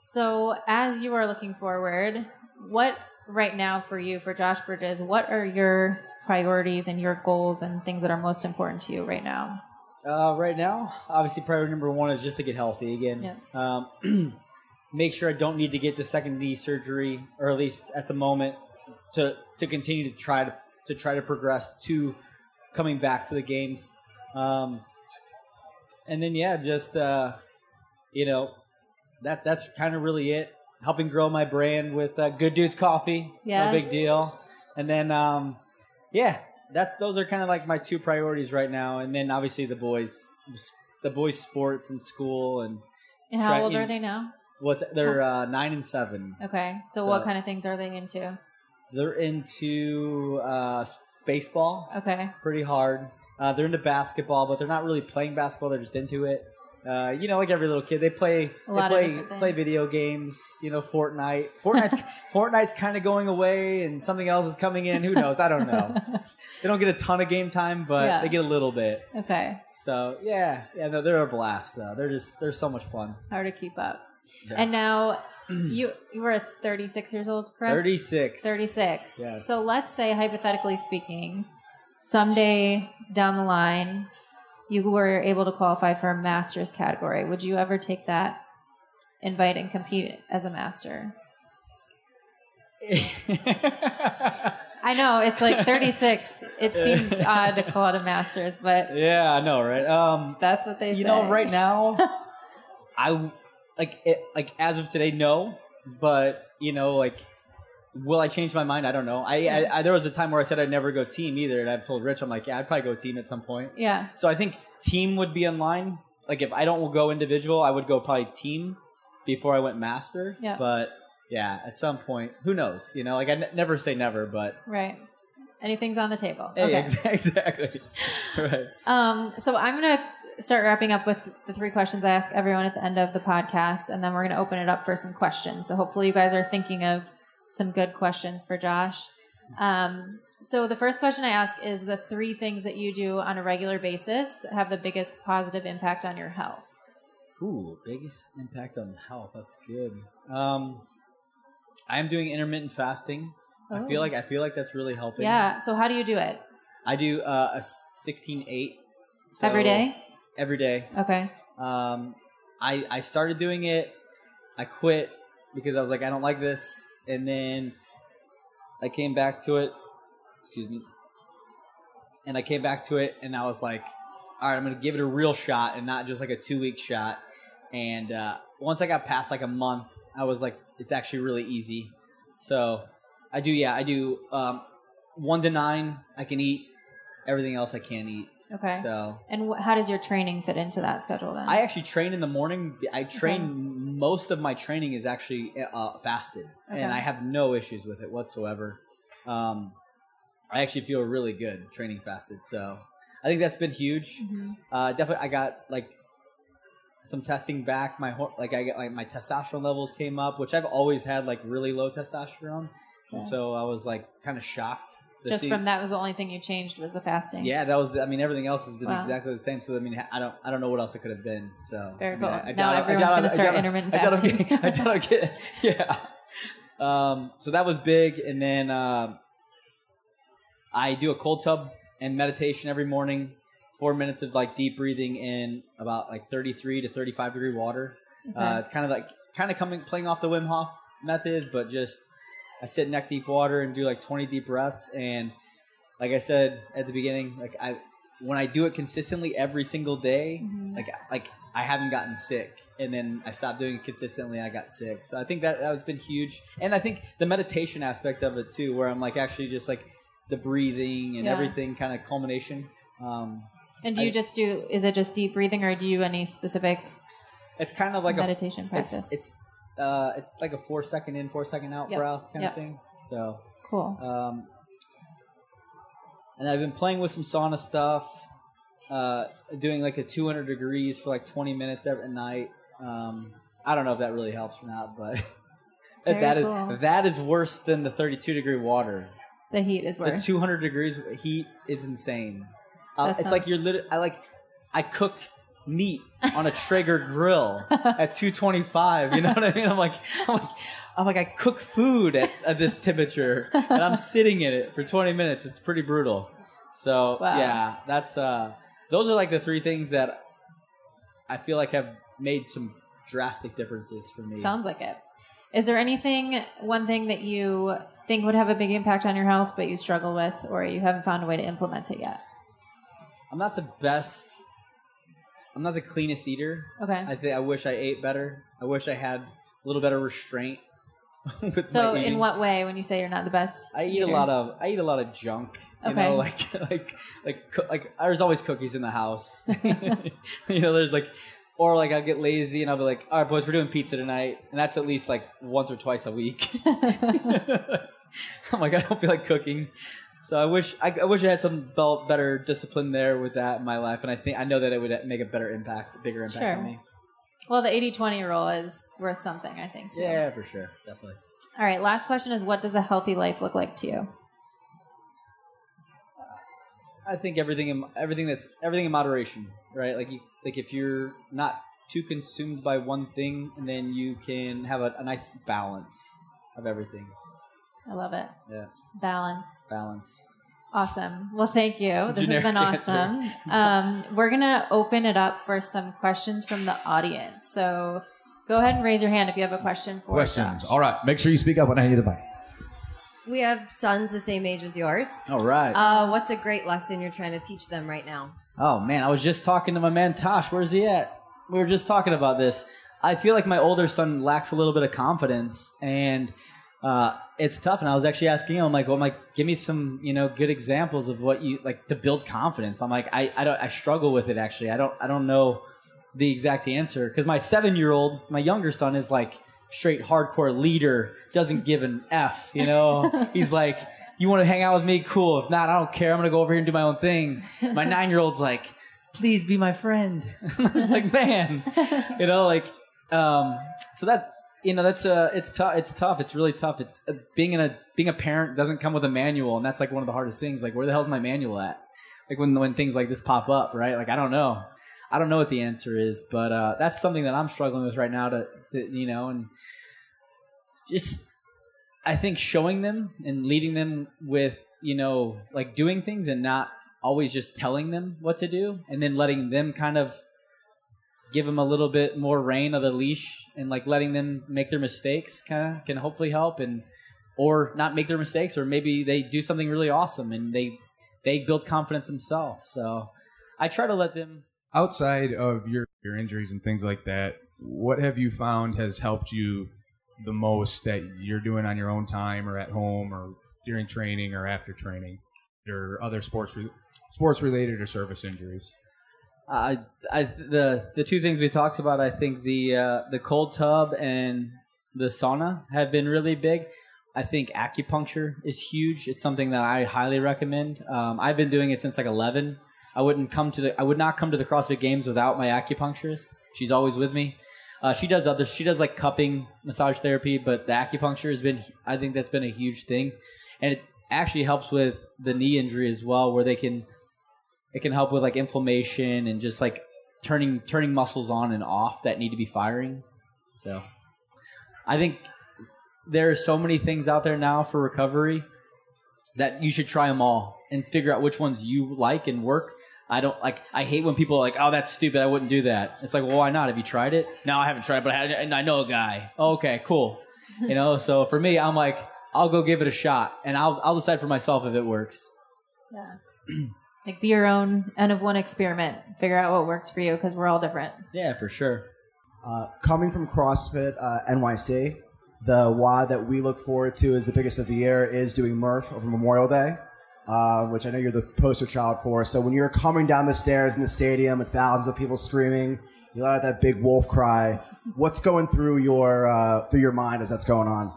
So, as you are looking forward, what right now for you, for Josh Bridges, what are your priorities and your goals and things that are most important to you right now?
Uh, right now, obviously, priority number one is just to get healthy again.
Yeah.
Um, make sure I don't need to get the second knee surgery, or at least at the moment, to to continue to try to to try to progress to coming back to the games. Um, and then yeah, just uh, you know, that that's kind of really it. Helping grow my brand with uh, Good Dudes Coffee,
Yes.
no big deal. And then um, yeah, that's those are kind of like my two priorities right now. And then obviously the boys, the boys' sports and school and
And how old are they now?
what's they're uh, nine and seven.
Okay. So,
So-
what kind of things are they into?
They're into uh, baseball
Okay.
pretty hard. Uh, they're into basketball, but they're not really playing basketball. They're just into it. Uh, you know, like every little kid, they play they play play video games. You know, Fortnite. Fortnite's Fortnite's kind of going away, and something else is coming in. Who knows? I don't know. they don't get a ton of game time, but
Yeah.
they get a little bit.
Okay.
So yeah, yeah, no, they're a blast though. They're just they're so much fun.
Hard to keep up.
Yeah.
And now you you were 36 years old, correct?
Thirty six.
36.
Yes.
So let's say, hypothetically speaking, someday down the line, you were able to qualify for a master's category. Would you ever take that invite and compete as a master? I know it's like 36. It seems odd to call it a master's, but
yeah, I know, right? Um,
that's what they say.
you know, right now, I like it, like as of today, no. But you know, like, will I change my mind? I don't know. I, I, I there was a time where I said I'd never go team either, and I've told Rich, I'm like, yeah, I'd probably go team at some point.
Yeah.
So I think team would be in line. Like if I don't go individual, I would go probably team before I went master.
Yeah.
But yeah, at some point, who knows? You know, like I n- never say never, but
Right. Anything's on the table.
hey,
okay.
ex- exactly, right.
Um, so I'm going to start wrapping up with the three questions I ask everyone at the end of the podcast, and then we're going to open it up for some questions. So hopefully you guys are thinking of some good questions for Josh. Um, so the first question I ask is the three things that you do on a regular basis that have the biggest positive impact on your health.
Ooh, biggest impact on health. That's good. Um, I am doing intermittent fasting. I feel
Oh.
like I feel like that's really helping.
Yeah. So how do you do it?
I do uh, a sixteen eight so
Every day?
Every day.
Okay.
Um, I I started doing it. I quit because I was like, I don't like this, and then I came back to it. Excuse me. And I came back to it, and I was like, all right, I'm gonna give it a real shot, and not just like a two week shot. And uh, once I got past like a month, I was like, it's actually really easy. So I do, yeah, I do um, one to nine. I can eat everything else. I can't eat.
Okay.
So
and wh- how does your training fit into that schedule then?
I actually train in the morning. I train most of my training is actually uh, fasted,
Okay.
and I have no issues with it whatsoever. Um, I actually feel really good training fasted, so I think that's been huge.
Mhm.
Uh, definitely, I got like some testing back. My like I got like my testosterone levels came up, which I've always had like really low testosterone,
Yeah.
and so I was like kind of shocked. To
Just from that was the only thing you changed was the fasting.
yeah, that was. I mean, everything else has been
Wow.
exactly the same. So I mean, I don't. I don't know what else it could have been. So
Very
I mean,
cool.
I- I
Now
I
everyone's gonna
I
start intermittent
I
fasting.
I doubt I'm getting- Yeah. Um, so that was big, and then um I do a cold tub and meditation every morning, four minutes of like deep breathing in about like 33 to 35 degree water. Uh, it's kind of like kind of coming playing off the Wim Hof method, but just I sit neck deep water and do like 20 deep breaths. And like I said at the beginning, like I when I do it consistently every single day, like like I haven't gotten sick. And then I stopped doing it consistently. I got sick. So I think that that has been huge. And I think the meditation aspect of it too, where I'm like actually just like the breathing and
Yeah.
everything kind of culmination. Um,
And do you
I-
just do? Is it just deep breathing, or do you any specific
it's kind of like a
meditation
a
practice?
It's it's, uh, it's like a four second in, four second out
Yep.
breath kind
Yep.
of thing. So
cool.
Um, and I've been playing with some sauna stuff, uh, doing like the 200 degrees for like 20 minutes every night. Um, I don't know if that really helps or not, but that is
cool.
that is worse than the 32 degree water.
the heat is worse.
The 200 degrees heat is insane. Uh, it's like you're literally I like I cook meat on a Traeger grill at 225. You know what I mean? I'm like I'm like I'm like I cook food at, at this temperature and I'm sitting in it for 20 minutes. It's pretty brutal. So
Wow.
yeah, that's uh those are like the three things that I feel like have made some drastic differences for me.
Sounds like it. Is there anything, one thing that you think would have a big impact on your health, but you struggle with, or you haven't found a way to implement it yet?
I'm not the best. I'm not the cleanest eater.
Okay.
I think I wish I ate better. I wish I had a little better restraint. with
so,
my
in what way, when you say you're not the best?
I eat a lot of I eat a lot of junk. You
Okay.
know, like like like like there's always cookies in the house. you know, there's like or like I'll get lazy and I'll be like, all right, boys, we're doing pizza tonight, and that's at least like once or twice a week. I'm like, I don't feel like cooking. So I wish I, I wish I had some better discipline there with that in my life, and I think I know that it would make a better impact, a bigger impact
Sure.
on me.
Well, the 80 20 rule is worth something, I think. Too.
Yeah, for sure, definitely.
All right. Last question is what does a healthy life look like to you?
I think everything in everything that's everything in moderation, right? Like you, like if you're not too consumed by one thing, and then you can have a, a nice balance of everything.
I love it.
Yeah,
Balance.
balance.
Awesome. Well, thank you. This
Generic
has been awesome. Um, we're going to open it up for some questions from the audience. So go ahead and raise your hand if you have a question for
Questions.
Josh.
All right. Make sure you speak up when I hand you the mic.
We have sons the same age as yours.
All right.
Uh, what's a great lesson you're trying to teach them right now?
Oh man, I was just talking to my man Tosh. Where's he at? We were just talking about this. I feel like my older son lacks a little bit of confidence, and uh, it's tough. And I was actually asking him, I'm like, well, I'm like, give me some, you know, good examples of what you like to build confidence. I'm like, I, I don't, I struggle with it actually. I don't, I don't know the exact answer because my seven year old, my younger son, is like straight hardcore leader, doesn't give an f. You know, he's like. You want to hang out with me? Cool. If not, I don't care. I'm gonna go over here and do my own thing. My nine year old's like, please be my friend. I was like, man, you know, like, um, so that, you know, that's, uh, it's tough. It's tough. It's really tough. It's uh, being in a, being a parent doesn't come with a manual. And that's like one of the hardest things. Like, where the hell's my manual at? Like when, when things like this pop up, right? Like, I don't know. I don't know what the answer is, but, uh, that's something that I'm struggling with right now to, to you know, and just, I think showing them and leading them with, you know, like doing things and not always just telling them what to do and then letting them kind of give them a little bit more reign of the leash and like letting them make their mistakes kind of can hopefully help and or not make their mistakes or maybe they do something really awesome and they they build confidence themselves so i try to let them
outside of your your injuries and things like that, what have you found has helped you the most that you're doing on your own time or at home or during training or after training or other sports sports related or service injuries?
I, I, the the two things we talked about, I think the uh, the cold tub and the sauna have been really big. I think acupuncture is huge. It's something that I highly recommend. Um, I've been doing it since like eleven. I wouldn't come to the I would not come to the CrossFit Games without my acupuncturist. She's always with me. Uh, she does other. She does like cupping, massage therapy, but the acupuncture has been. I think that's been a huge thing, and it actually helps with the knee injury as well, where they can it can help with like inflammation and just like turning turning muscles on and off that need to be firing. So I think there are so many things out there now for recovery that you should try them all and figure out which ones you like and work. I don't like. I hate when people are like, "Oh, that's stupid. I wouldn't do that." It's like, well, why not? Have you tried it? No, I haven't tried, but I, and I know a guy. Oh, okay, cool. You know, so for me, I'm like, I'll go give it a shot, and I'll I'll decide for myself if it works.
Yeah. like be your own end of one experiment. Figure out what works for you because we're all different.
Yeah, for sure.
Uh, coming from CrossFit uh, NYC, the WOD that we look forward to is the biggest of the year is doing Murph over Memorial Day, uh, which I know you're the poster child for. So when you're coming down the stairs in the stadium with thousands of people screaming, you let out that big wolf cry. What's going through your uh, through your mind as that's going on?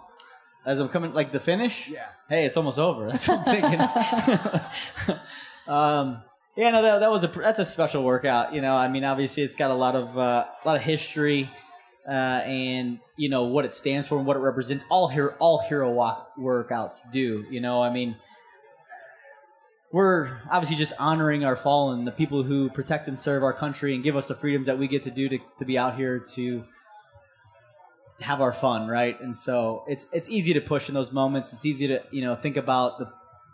As I'm coming, like the finish.
Yeah.
Hey, it's almost over. That's what I'm thinking. um, yeah, no, that, that was a that's a special workout. You know, I mean, obviously, it's got a lot of uh, a lot of history uh, and you know what it stands for and what it represents. All hero all hero walk workouts do. You know, I mean, we're obviously just honoring our fallen, the people who protect and serve our country and give us the freedoms that we get to do to, to be out here to have our fun, right? And so it's it's easy to push in those moments. It's easy to you know think about the.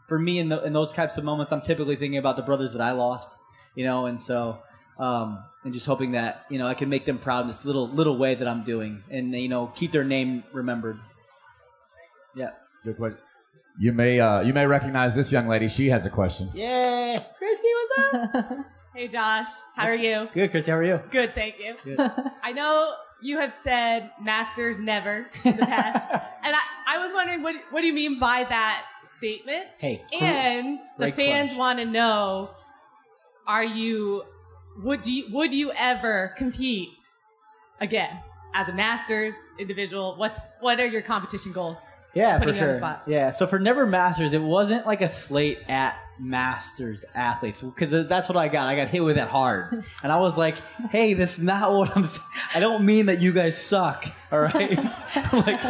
For me, in, the, in those types of moments, I'm typically thinking about the brothers that I lost, you know, and so um, and just hoping that you know I can make them proud in this little little way that I'm doing, and you know keep their name remembered. Yeah.
Good question. You may uh, you may recognize this young lady. She has a question.
Yeah, Christy, what's up?
Hey Josh, how are you?
Good, Christy. How are you?
Good, thank you. I know you have said masters never in the past, and I, I was wondering what what do you mean by that statement?
Hey,
And the fans want to know: Are you would you would you ever compete again as a masters individual? What's what are your competition goals?
Yeah, for sure. Yeah, so for Never Masters, it wasn't like a slate at Masters athletes because that's what I got. I got hit with it hard, and I was like, "Hey, this is not what I'm. I don't mean that you guys suck, all right? like,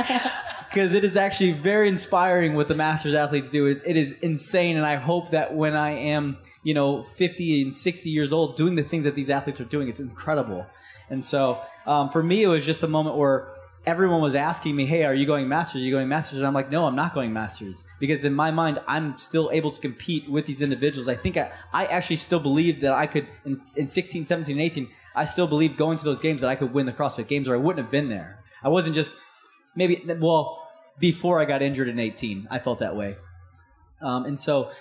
because it is actually very inspiring what the Masters athletes do. Is it is insane, and I hope that when I am, you know, 50 and 60 years old, doing the things that these athletes are doing, it's incredible. And so, um, for me, it was just a moment where everyone was asking me, "Hey, are you going masters? Are you going masters?" And I'm like, "No, I'm not going masters." Because in my mind, I'm still able to compete with these individuals. I think I, I actually still believe that I could in, in 16, 17, and 18. I still believe going to those games that I could win the CrossFit Games, or I wouldn't have been there. I wasn't just maybe well before I got injured in 18. I felt that way, um, and so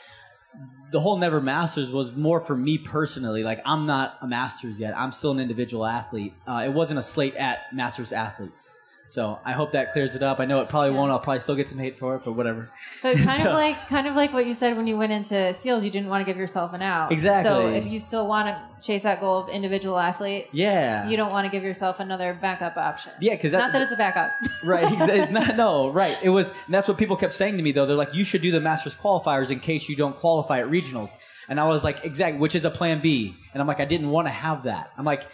the whole never masters was more for me personally like i'm not a masters yet i'm still an individual athlete uh, it wasn't a slate at masters athletes so i hope that clears it up. I know it probably won't. I'll probably still get some hate for it but whatever.
But kind
So-
of like kind of like what you said when you went into SEALs, you didn't want to give yourself an out.
Exactly.
So if you still want to chase that goal of individual athlete,
yeah.
you don't want to give yourself another backup option.
yeah because
Not that it's a backup.
right it's not no right. It was and that's what people kept saying to me though. They're like you should do the masters qualifiers in case you don't qualify at regionals. And i was like exactly which is a plan b. And i'm like i didn't want to have that. I'm like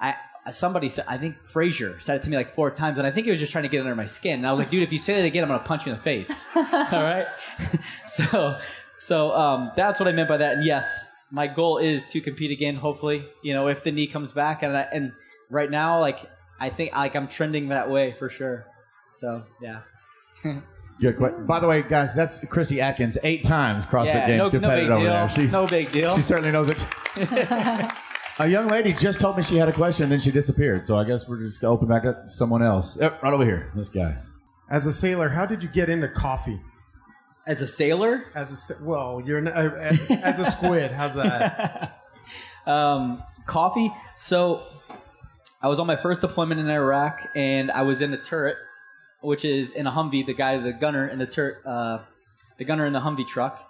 i somebody said i think Fraser said it to me like four times and i think he was just trying to get under my skin and i was like dude if you say that again i'm gonna punch you in the face all right so so um, that's what i meant by that and yes my goal is to compete again hopefully you know if the knee comes back and I, and right now like i think like i'm trending that way for sure so yeah
Good question. By the way, guys, that's Christy Adkins, eight times CrossFit
yeah
Games
no, no
competitor
big
over
deal
there. She's,
no big deal
She certainly knows it. A young lady just told me she had a question, and then she disappeared. So I guess we're just gonna open back up to someone else. Yep, right over here. This guy.
As a sailor, how did you get into coffee?
as a sailor
As a sa- well, you're n- uh, as, as a squid. How's that?
um, coffee. So I was on my first deployment in Iraq, and I was in the turret, which is in a Humvee. The guy, the gunner in the turret, uh, the gunner in the Humvee truck.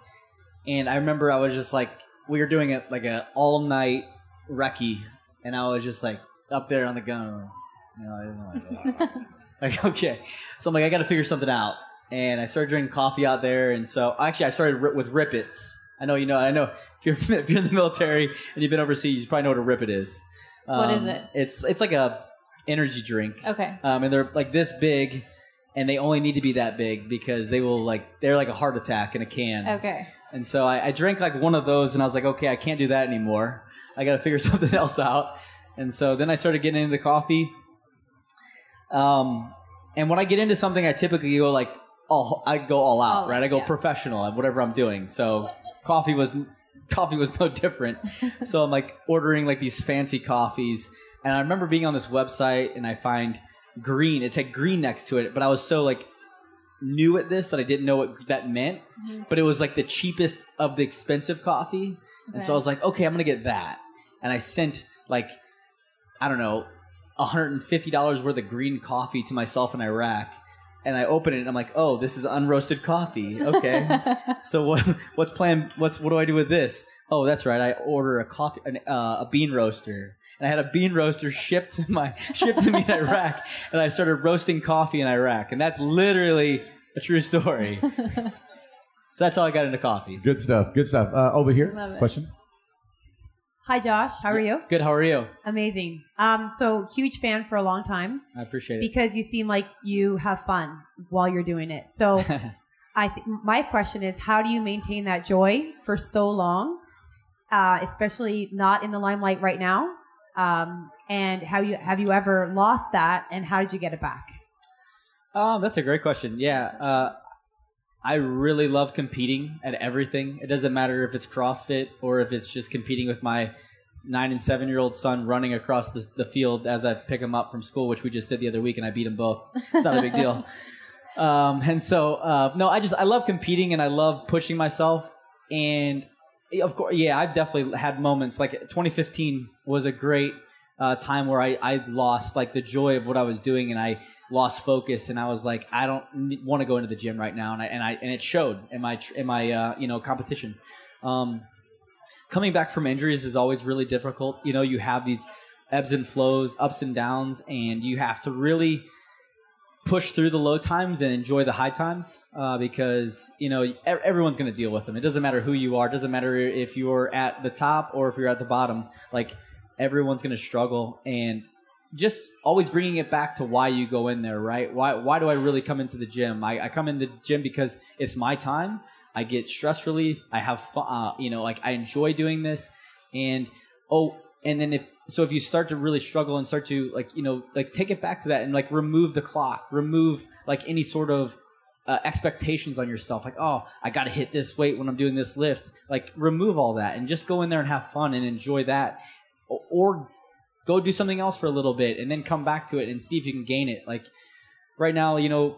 And I remember I was just like, we were doing it like a all night recce, and I was just like up there on the gun. You know, like, like okay. So I'm like, I got to figure something out. And I started drinking coffee out there, and so actually I started with Rip Its. I know you know. I know if you're if you're in the military and you've been overseas, you probably know what a Rip It is.
What is
Um,
it?
It's it's like a energy drink.
Okay.
Um, and they're like this big, and they only need to be that big because they will like they're like a heart attack in a can.
Okay.
And so I, I drank like one of those, and I was like, okay, I can't do that anymore. I got to figure something else out. And so then I started getting into coffee. Um, and when I get into something, I typically go like, all, I go all out, right? I go
yeah.
professional at whatever I'm doing. So coffee was coffee was no different. so I'm like ordering like these fancy coffees, and I remember being on this website and I find green. It's like green next to it, but I was so like new at this that I didn't know what that meant. But it was like the cheapest of the expensive coffee, and so I was like, okay, I'm gonna get that. And I sent like I don't know, $150 worth of green coffee to myself in Iraq. And I open it and I'm like, oh, this is unroasted coffee. Okay. so what, what's plan? What's, what do I do with this? Oh, that's right. I order a coffee, an, uh, a bean roaster. And I had a bean roaster shipped to my, shipped to me in Iraq. And I started roasting coffee in Iraq. And that's literally a true story. so that's how I got into coffee.
Good stuff. Good stuff. Uh, over here,
Love it.
question.
Hi, Josh. How are you?
Good. How are you?
Amazing. Um, so huge fan for a long time
I appreciate it.
because you seem like you have fun while you're doing it. So I th- my question is, how do you maintain that joy for so long, uh, especially not in the limelight right now? Um, and have you have you ever lost that, and how did you get it back?
Oh, that's a great question. Yeah. Uh, I really love competing at everything. It doesn't matter if it's CrossFit or if it's just competing with my nine and seven year old son running across the, the field as I pick him up from school, which we just did the other week, and I beat them both. It's not a big deal. Um, and so, uh, no, I just I love competing and I love pushing myself. And of course, yeah, I've definitely had moments like 2015 was a great uh, time where I, I lost like the joy of what I was doing and I lost focus and I was like I don't want to go into the gym right now and I and I and it showed in my in my uh, you know competition. Um, coming back from injuries is always really difficult. You know, you have these ebbs and flows, ups and downs, and you have to really push through the low times and enjoy the high times uh, because you know everyone's going to deal with them. It doesn't matter who you are. It doesn't matter if you're at the top or if you're at the bottom. Like everyone's going to struggle and just always bringing it back to why you go in there, right? Why why do I really come into the gym? I, I come in the gym because it's my time. I get stress relief. I have fun. Uh, you know, like I enjoy doing this. And oh, and then if so, if you start to really struggle and start to like you know like take it back to that and like remove the clock, remove like any sort of uh, expectations on yourself. Like oh, I got to hit this weight when I'm doing this lift. Like remove all that and just go in there and have fun and enjoy that, or go do something else for a little bit and then come back to it and see if you can gain it. Like right now, you know,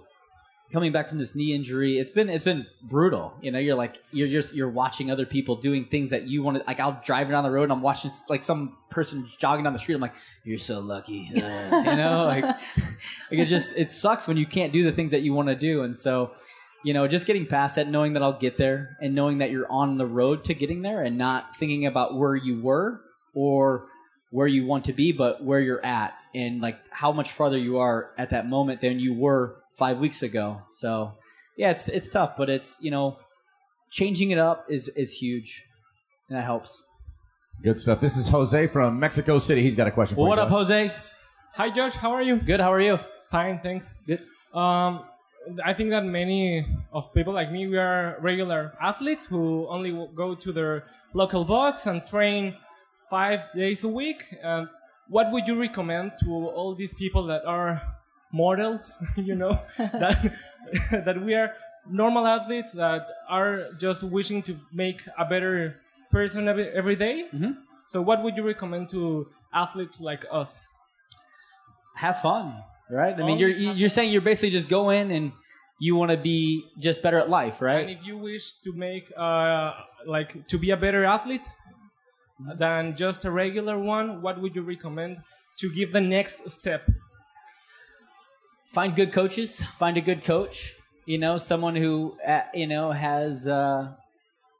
coming back from this knee injury, it's been it's been brutal. You know, you're like you're just you're watching other people doing things that you want to. Like I'll drive down the road and I'm watching like some person jogging down the street. I'm like, you're so lucky. You know, like, like it just it sucks when you can't do the things that you want to do. And so, you know, just getting past that, knowing that I'll get there, and knowing that you're on the road to getting there, and not thinking about where you were or where you want to be, but where you're at and like how much farther you are at that moment than you were five weeks ago. So yeah, it's it's tough, but it's you know changing it up is is huge, and that helps.
Good stuff. This is Jose from Mexico City. He's got a question for
Well, what
you.
up,
Josh.
Jose?
Hi, Josh. How are you?
Good. How are you?
Fine, thanks.
Good.
Um, I think that many of people like me, we are regular athletes who only go to their local box and train five days a week. And what would you recommend to all these people that are mortals? you know, that that we are normal athletes that are just wishing to make a better person every, every day?
Mhm.
So, what would you recommend to athletes like us?
Have fun, right? I mean, you're you're saying you're basically just go in and you want to be just better at life, right?
And if you wish to make uh, like to be a better athlete than just a regular one, what would you recommend to give the next step?
find good coaches find a good coach you know someone who uh, you know has uh,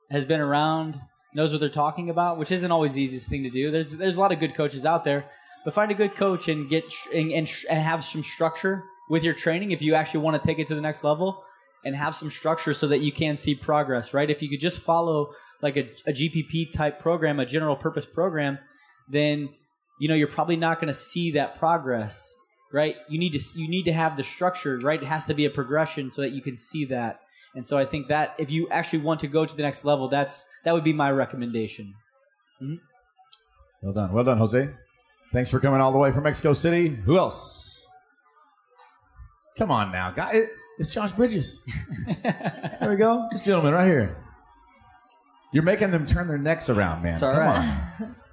has been around knows what they're talking about which isn't always the easiest thing to do there's there's a lot of good coaches out there but find a good coach and get and, and, and have some structure with your training if you actually want to take it to the next level and have some structure so that you can see progress right if you could just follow like a, a gpp type program a general purpose program then you know you're probably not going to see that progress right you need to you need to have the structure right it has to be a progression so that you can see that and so i think that if you actually want to go to the next level that's that would be my recommendation mm-hmm.
Well done. Well done, Jose. Thanks for coming all the way from Mexico City. Who else? Come on now, guy. It's Josh Bridges. there we go. This gentleman right here. You're making them turn their necks around, man.
It's all
Come
right.
on.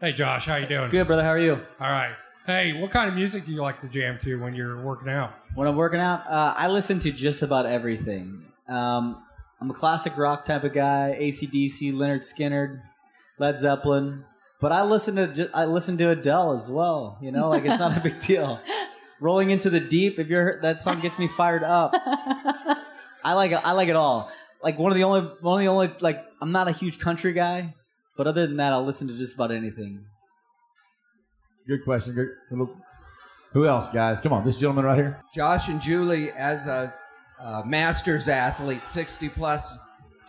Hey Josh, how you doing?
Good, brother. How are you?
All right. Hey, what kind of music do you like to jam to when you're working out?
When I'm working out, uh, I listen to just about everything. Um, I'm a classic rock type of guy: ACDC, Lynyrd Skynyrd, Led Zeppelin. But I listen to I listen to Adele as well. You know, like it's not a big deal. Rolling into the deep. If you're that song gets me fired up. I like it. I like it all. Like one of the only one of the only like I'm not a huge country guy, but other than that, I'll listen to just about anything.
Good question. Good. little- Who else, guys? Come on, this gentleman right here.
Josh and Julie, as a, uh masters athlete, 60 plus,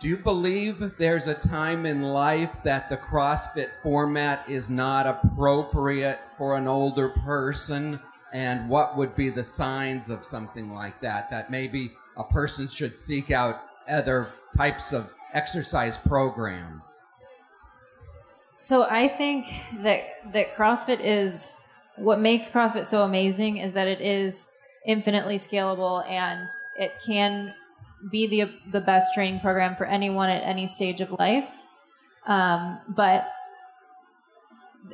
do you believe there's a time in life that the CrossFit format is not appropriate for an older person? And what would be the signs of something like that? That maybe a person should seek out other types of exercise programs?
So I think that that CrossFit is what makes CrossFit so amazing is that it is infinitely scalable and it can be the the best training program for anyone at any stage of life. Um, but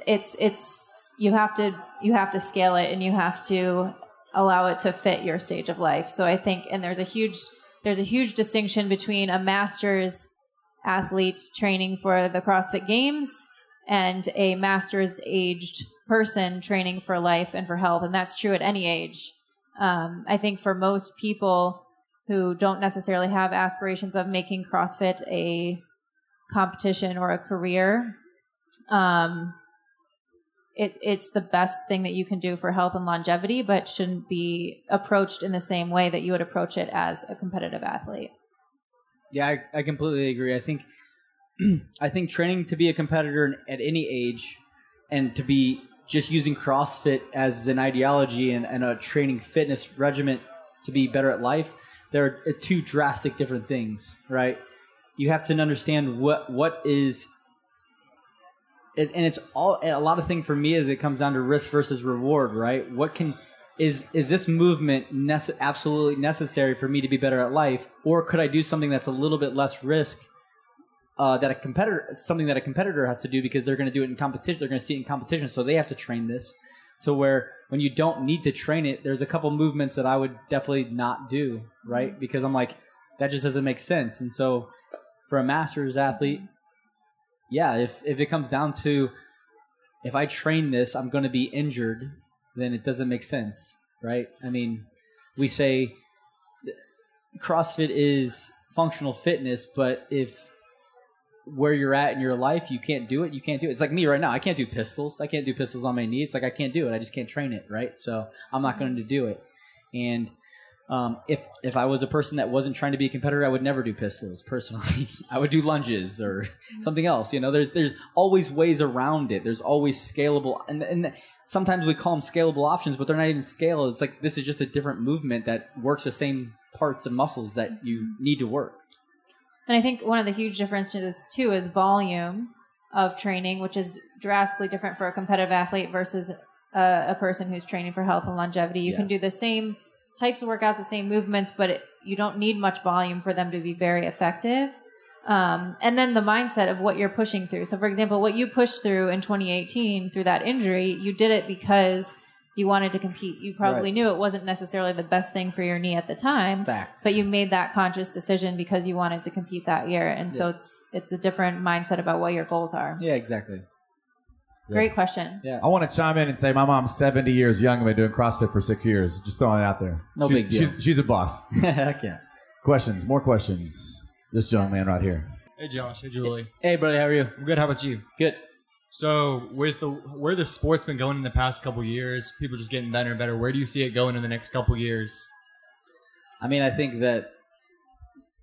it's it's you have to you have to scale it and you have to allow it to fit your stage of life. So I think and there's a huge there's a huge distinction between a master's athlete training for the CrossFit Games and a master's aged person training for life and for health. And that's true at any age. Um, I think for most people who don't necessarily have aspirations of making CrossFit a competition or a career, um, it, it's the best thing that you can do for health and longevity, but shouldn't be approached in the same way that you would approach it as a competitive athlete.
Yeah, I, I completely agree. I think I think training to be a competitor at any age and to be just using CrossFit as an ideology and, and a training fitness regimen to be better at life, they're uh, two drastic different things, right? You have to understand what what is it- and it's all a lot of thing for me is it comes down to risk versus reward, right? What can is is this movement nece- absolutely necessary for me to be better at life, or could I do something that's a little bit less risk uh, that a competitor something that a competitor has to do because they're going to do it in competition, they're going to see it in competition, so they have to train this to where when you don't need to train it, there's a couple movements that I would definitely not do, right? Because I'm like that just doesn't make sense, and so for a masters athlete yeah, if if it comes down to if I train this, I'm going to be injured, then it doesn't make sense, right? I mean, we say CrossFit is functional fitness, but if where you're at in your life, you can't do it, you can't do it. It's like me right now. I can't do pistols. I can't do pistols on my knee. It's like I can't do it. I just can't train it, right? So I'm not going to do it. And um, if if I was a person that wasn't trying to be a competitor, I would never do pistols. Personally, I would do lunges or something else. You know, there's there's always ways around it. There's always scalable, and and sometimes we call them scalable options, but they're not even scale. It's like this is just a different movement that works the same parts and muscles that you need to work.
And I think one of the huge differences too is volume of training, which is drastically different for a competitive athlete versus a, a person who's training for health and longevity. You can do the same types of workouts, the same movements, but it, you don't need much volume for them to be very effective. Um, and then the mindset of what you're pushing through. So, for example, what you pushed through in 2018 through that injury, you did it because you wanted to compete. You probably
Right.
knew it wasn't necessarily the best thing for your knee at the time.
Fact.
But you made that conscious decision because you wanted to compete that year. And so it's it's a different mindset about what your goals are.
Yeah, exactly.
Great question.
Yeah.
I want to chime in and say my mom's 70 years young and been doing CrossFit for six years. Just throwing it out there.
No
She's-
big deal.
She's, she's a boss.
Heck yeah.
Questions? More questions? This young man right here.
Hey Josh, hey Julie.
Hey, brother, how are you?
I'm good. How about you?
Good.
So, with the where the sport's been going in the past couple years, people just getting better and better. Where do you see it going in the next couple years?
I mean, I think that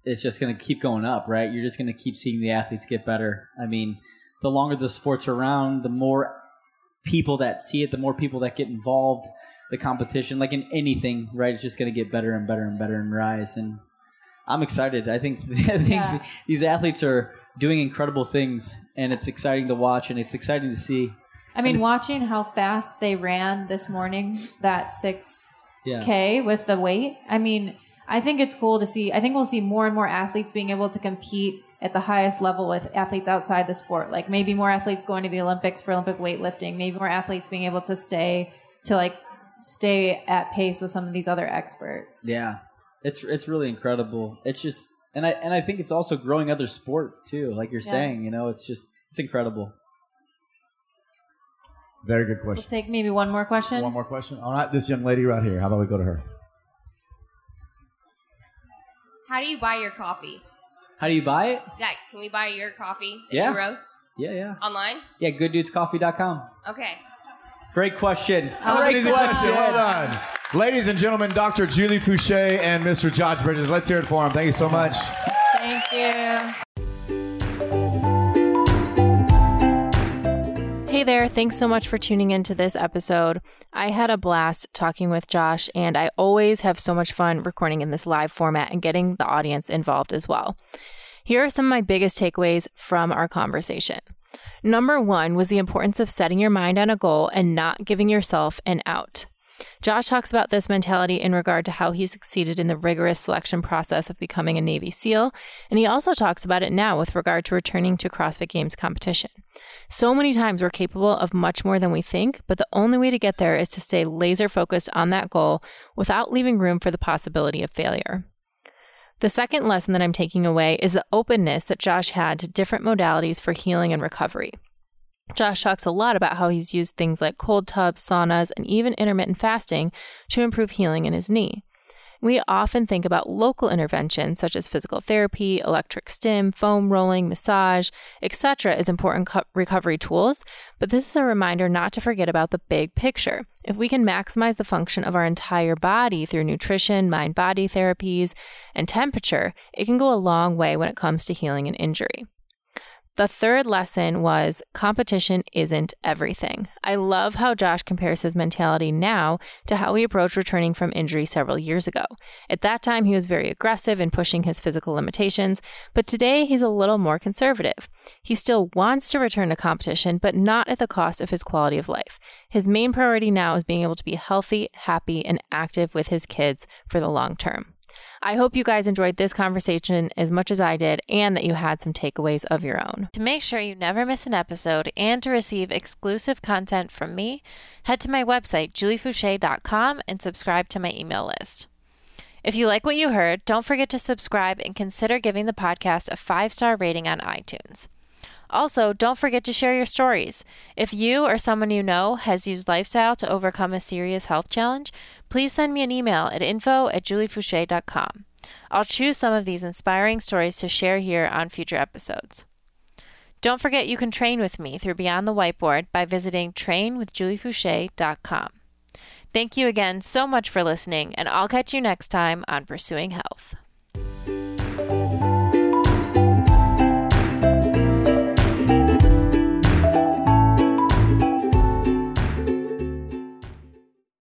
it's just going to keep going up, right? You're just going to keep seeing the athletes get better. I mean, the longer the sport's around, the more people that see it, the more people that get involved, the competition, like in anything, right? It's just going to get better and better and better and rise. And I'm excited. I think, I think
Yeah.
these athletes are doing incredible things, and it's exciting to watch and it's exciting to see.
I mean, watching how fast they ran this morning, that 6K
Yeah.
with the weight. I mean,
I think it's cool to see. I think we'll see more and more athletes being able to compete at the highest level with athletes outside the sport. Like maybe more athletes going to the Olympics for Olympic weightlifting. Maybe more athletes being able to stay to like stay at pace with some of these other experts.
Yeah, it's it's really incredible. It's just, and I and I think it's also growing other sports too. Like you're
Yeah.
saying, you know, it's just it's incredible.
Very good
We'll
question.
take maybe one more question.
One more question. All right, this young lady right here. How about we go to her?
How do you buy your coffee?
How do you buy it?
Yeah, can we buy your coffee at
Yeah.
Euros
Yeah, yeah,
online?
yeah. GoodDudesCoffee.com.
Okay.
Great question.
That was an
Great
easy question. Well done. Ladies and gentlemen, Dr. Julie Foucher and Mr. Josh Bridges. Let's hear it for him. Thank you so much.
Thank you.
Hey there, thanks so much for tuning into this episode. I had a blast talking with Josh, and I always have so much fun recording in this live format and getting the audience involved as well. Here are some of my biggest takeaways from our conversation. Number one was the importance of setting your mind on a goal and not giving yourself an out. Josh talks about this mentality in regard to how he succeeded in the rigorous selection process of becoming a Navy SEAL, and he also talks about it now with regard to returning to CrossFit Games competition. So many times we're capable of much more than we think, but the only way to get there is to stay laser focused on that goal without leaving room for the possibility of failure. The second lesson that I'm taking away is the openness that Josh had to different modalities for healing and recovery. Josh talks a lot about how he's used things like cold tubs, saunas, and even intermittent fasting to improve healing in his knee. We often think about local interventions such as physical therapy, electric stim, foam rolling, massage, etc. as important co- recovery tools, but this is a reminder not to forget about the big picture. If we can maximize the function of our entire body through nutrition, mind body therapies, and temperature, it can go a long way when it comes to healing an injury. The third lesson was competition isn't everything. I love how Josh compares his mentality now to how he approached returning from injury several years ago. At that time, he was very aggressive in pushing his physical limitations, but today he's a little more conservative. He still wants to return to competition, but not at the cost of his quality of life. His main priority now is being able to be healthy, happy, and active with his kids for the long term. I hope you guys enjoyed this conversation as much as I did and that you had some takeaways of your own. To make sure you never miss an episode and to receive exclusive content from me, head to my website, juliefoucher.com, and subscribe to my email list. If you like what you heard, don't forget to subscribe and consider giving the podcast a five star rating on iTunes. Also, don't forget to share your stories. If you or someone you know has used lifestyle to overcome a serious health challenge, please send me an email at info at juliefoucher.com. I'll choose some of these inspiring stories to share here on future episodes. Don't forget you can train with me through Beyond the Whiteboard by visiting trainwithjuliefoucher.com. Thank you again so much for listening, and I'll catch you next time on Pursuing Health.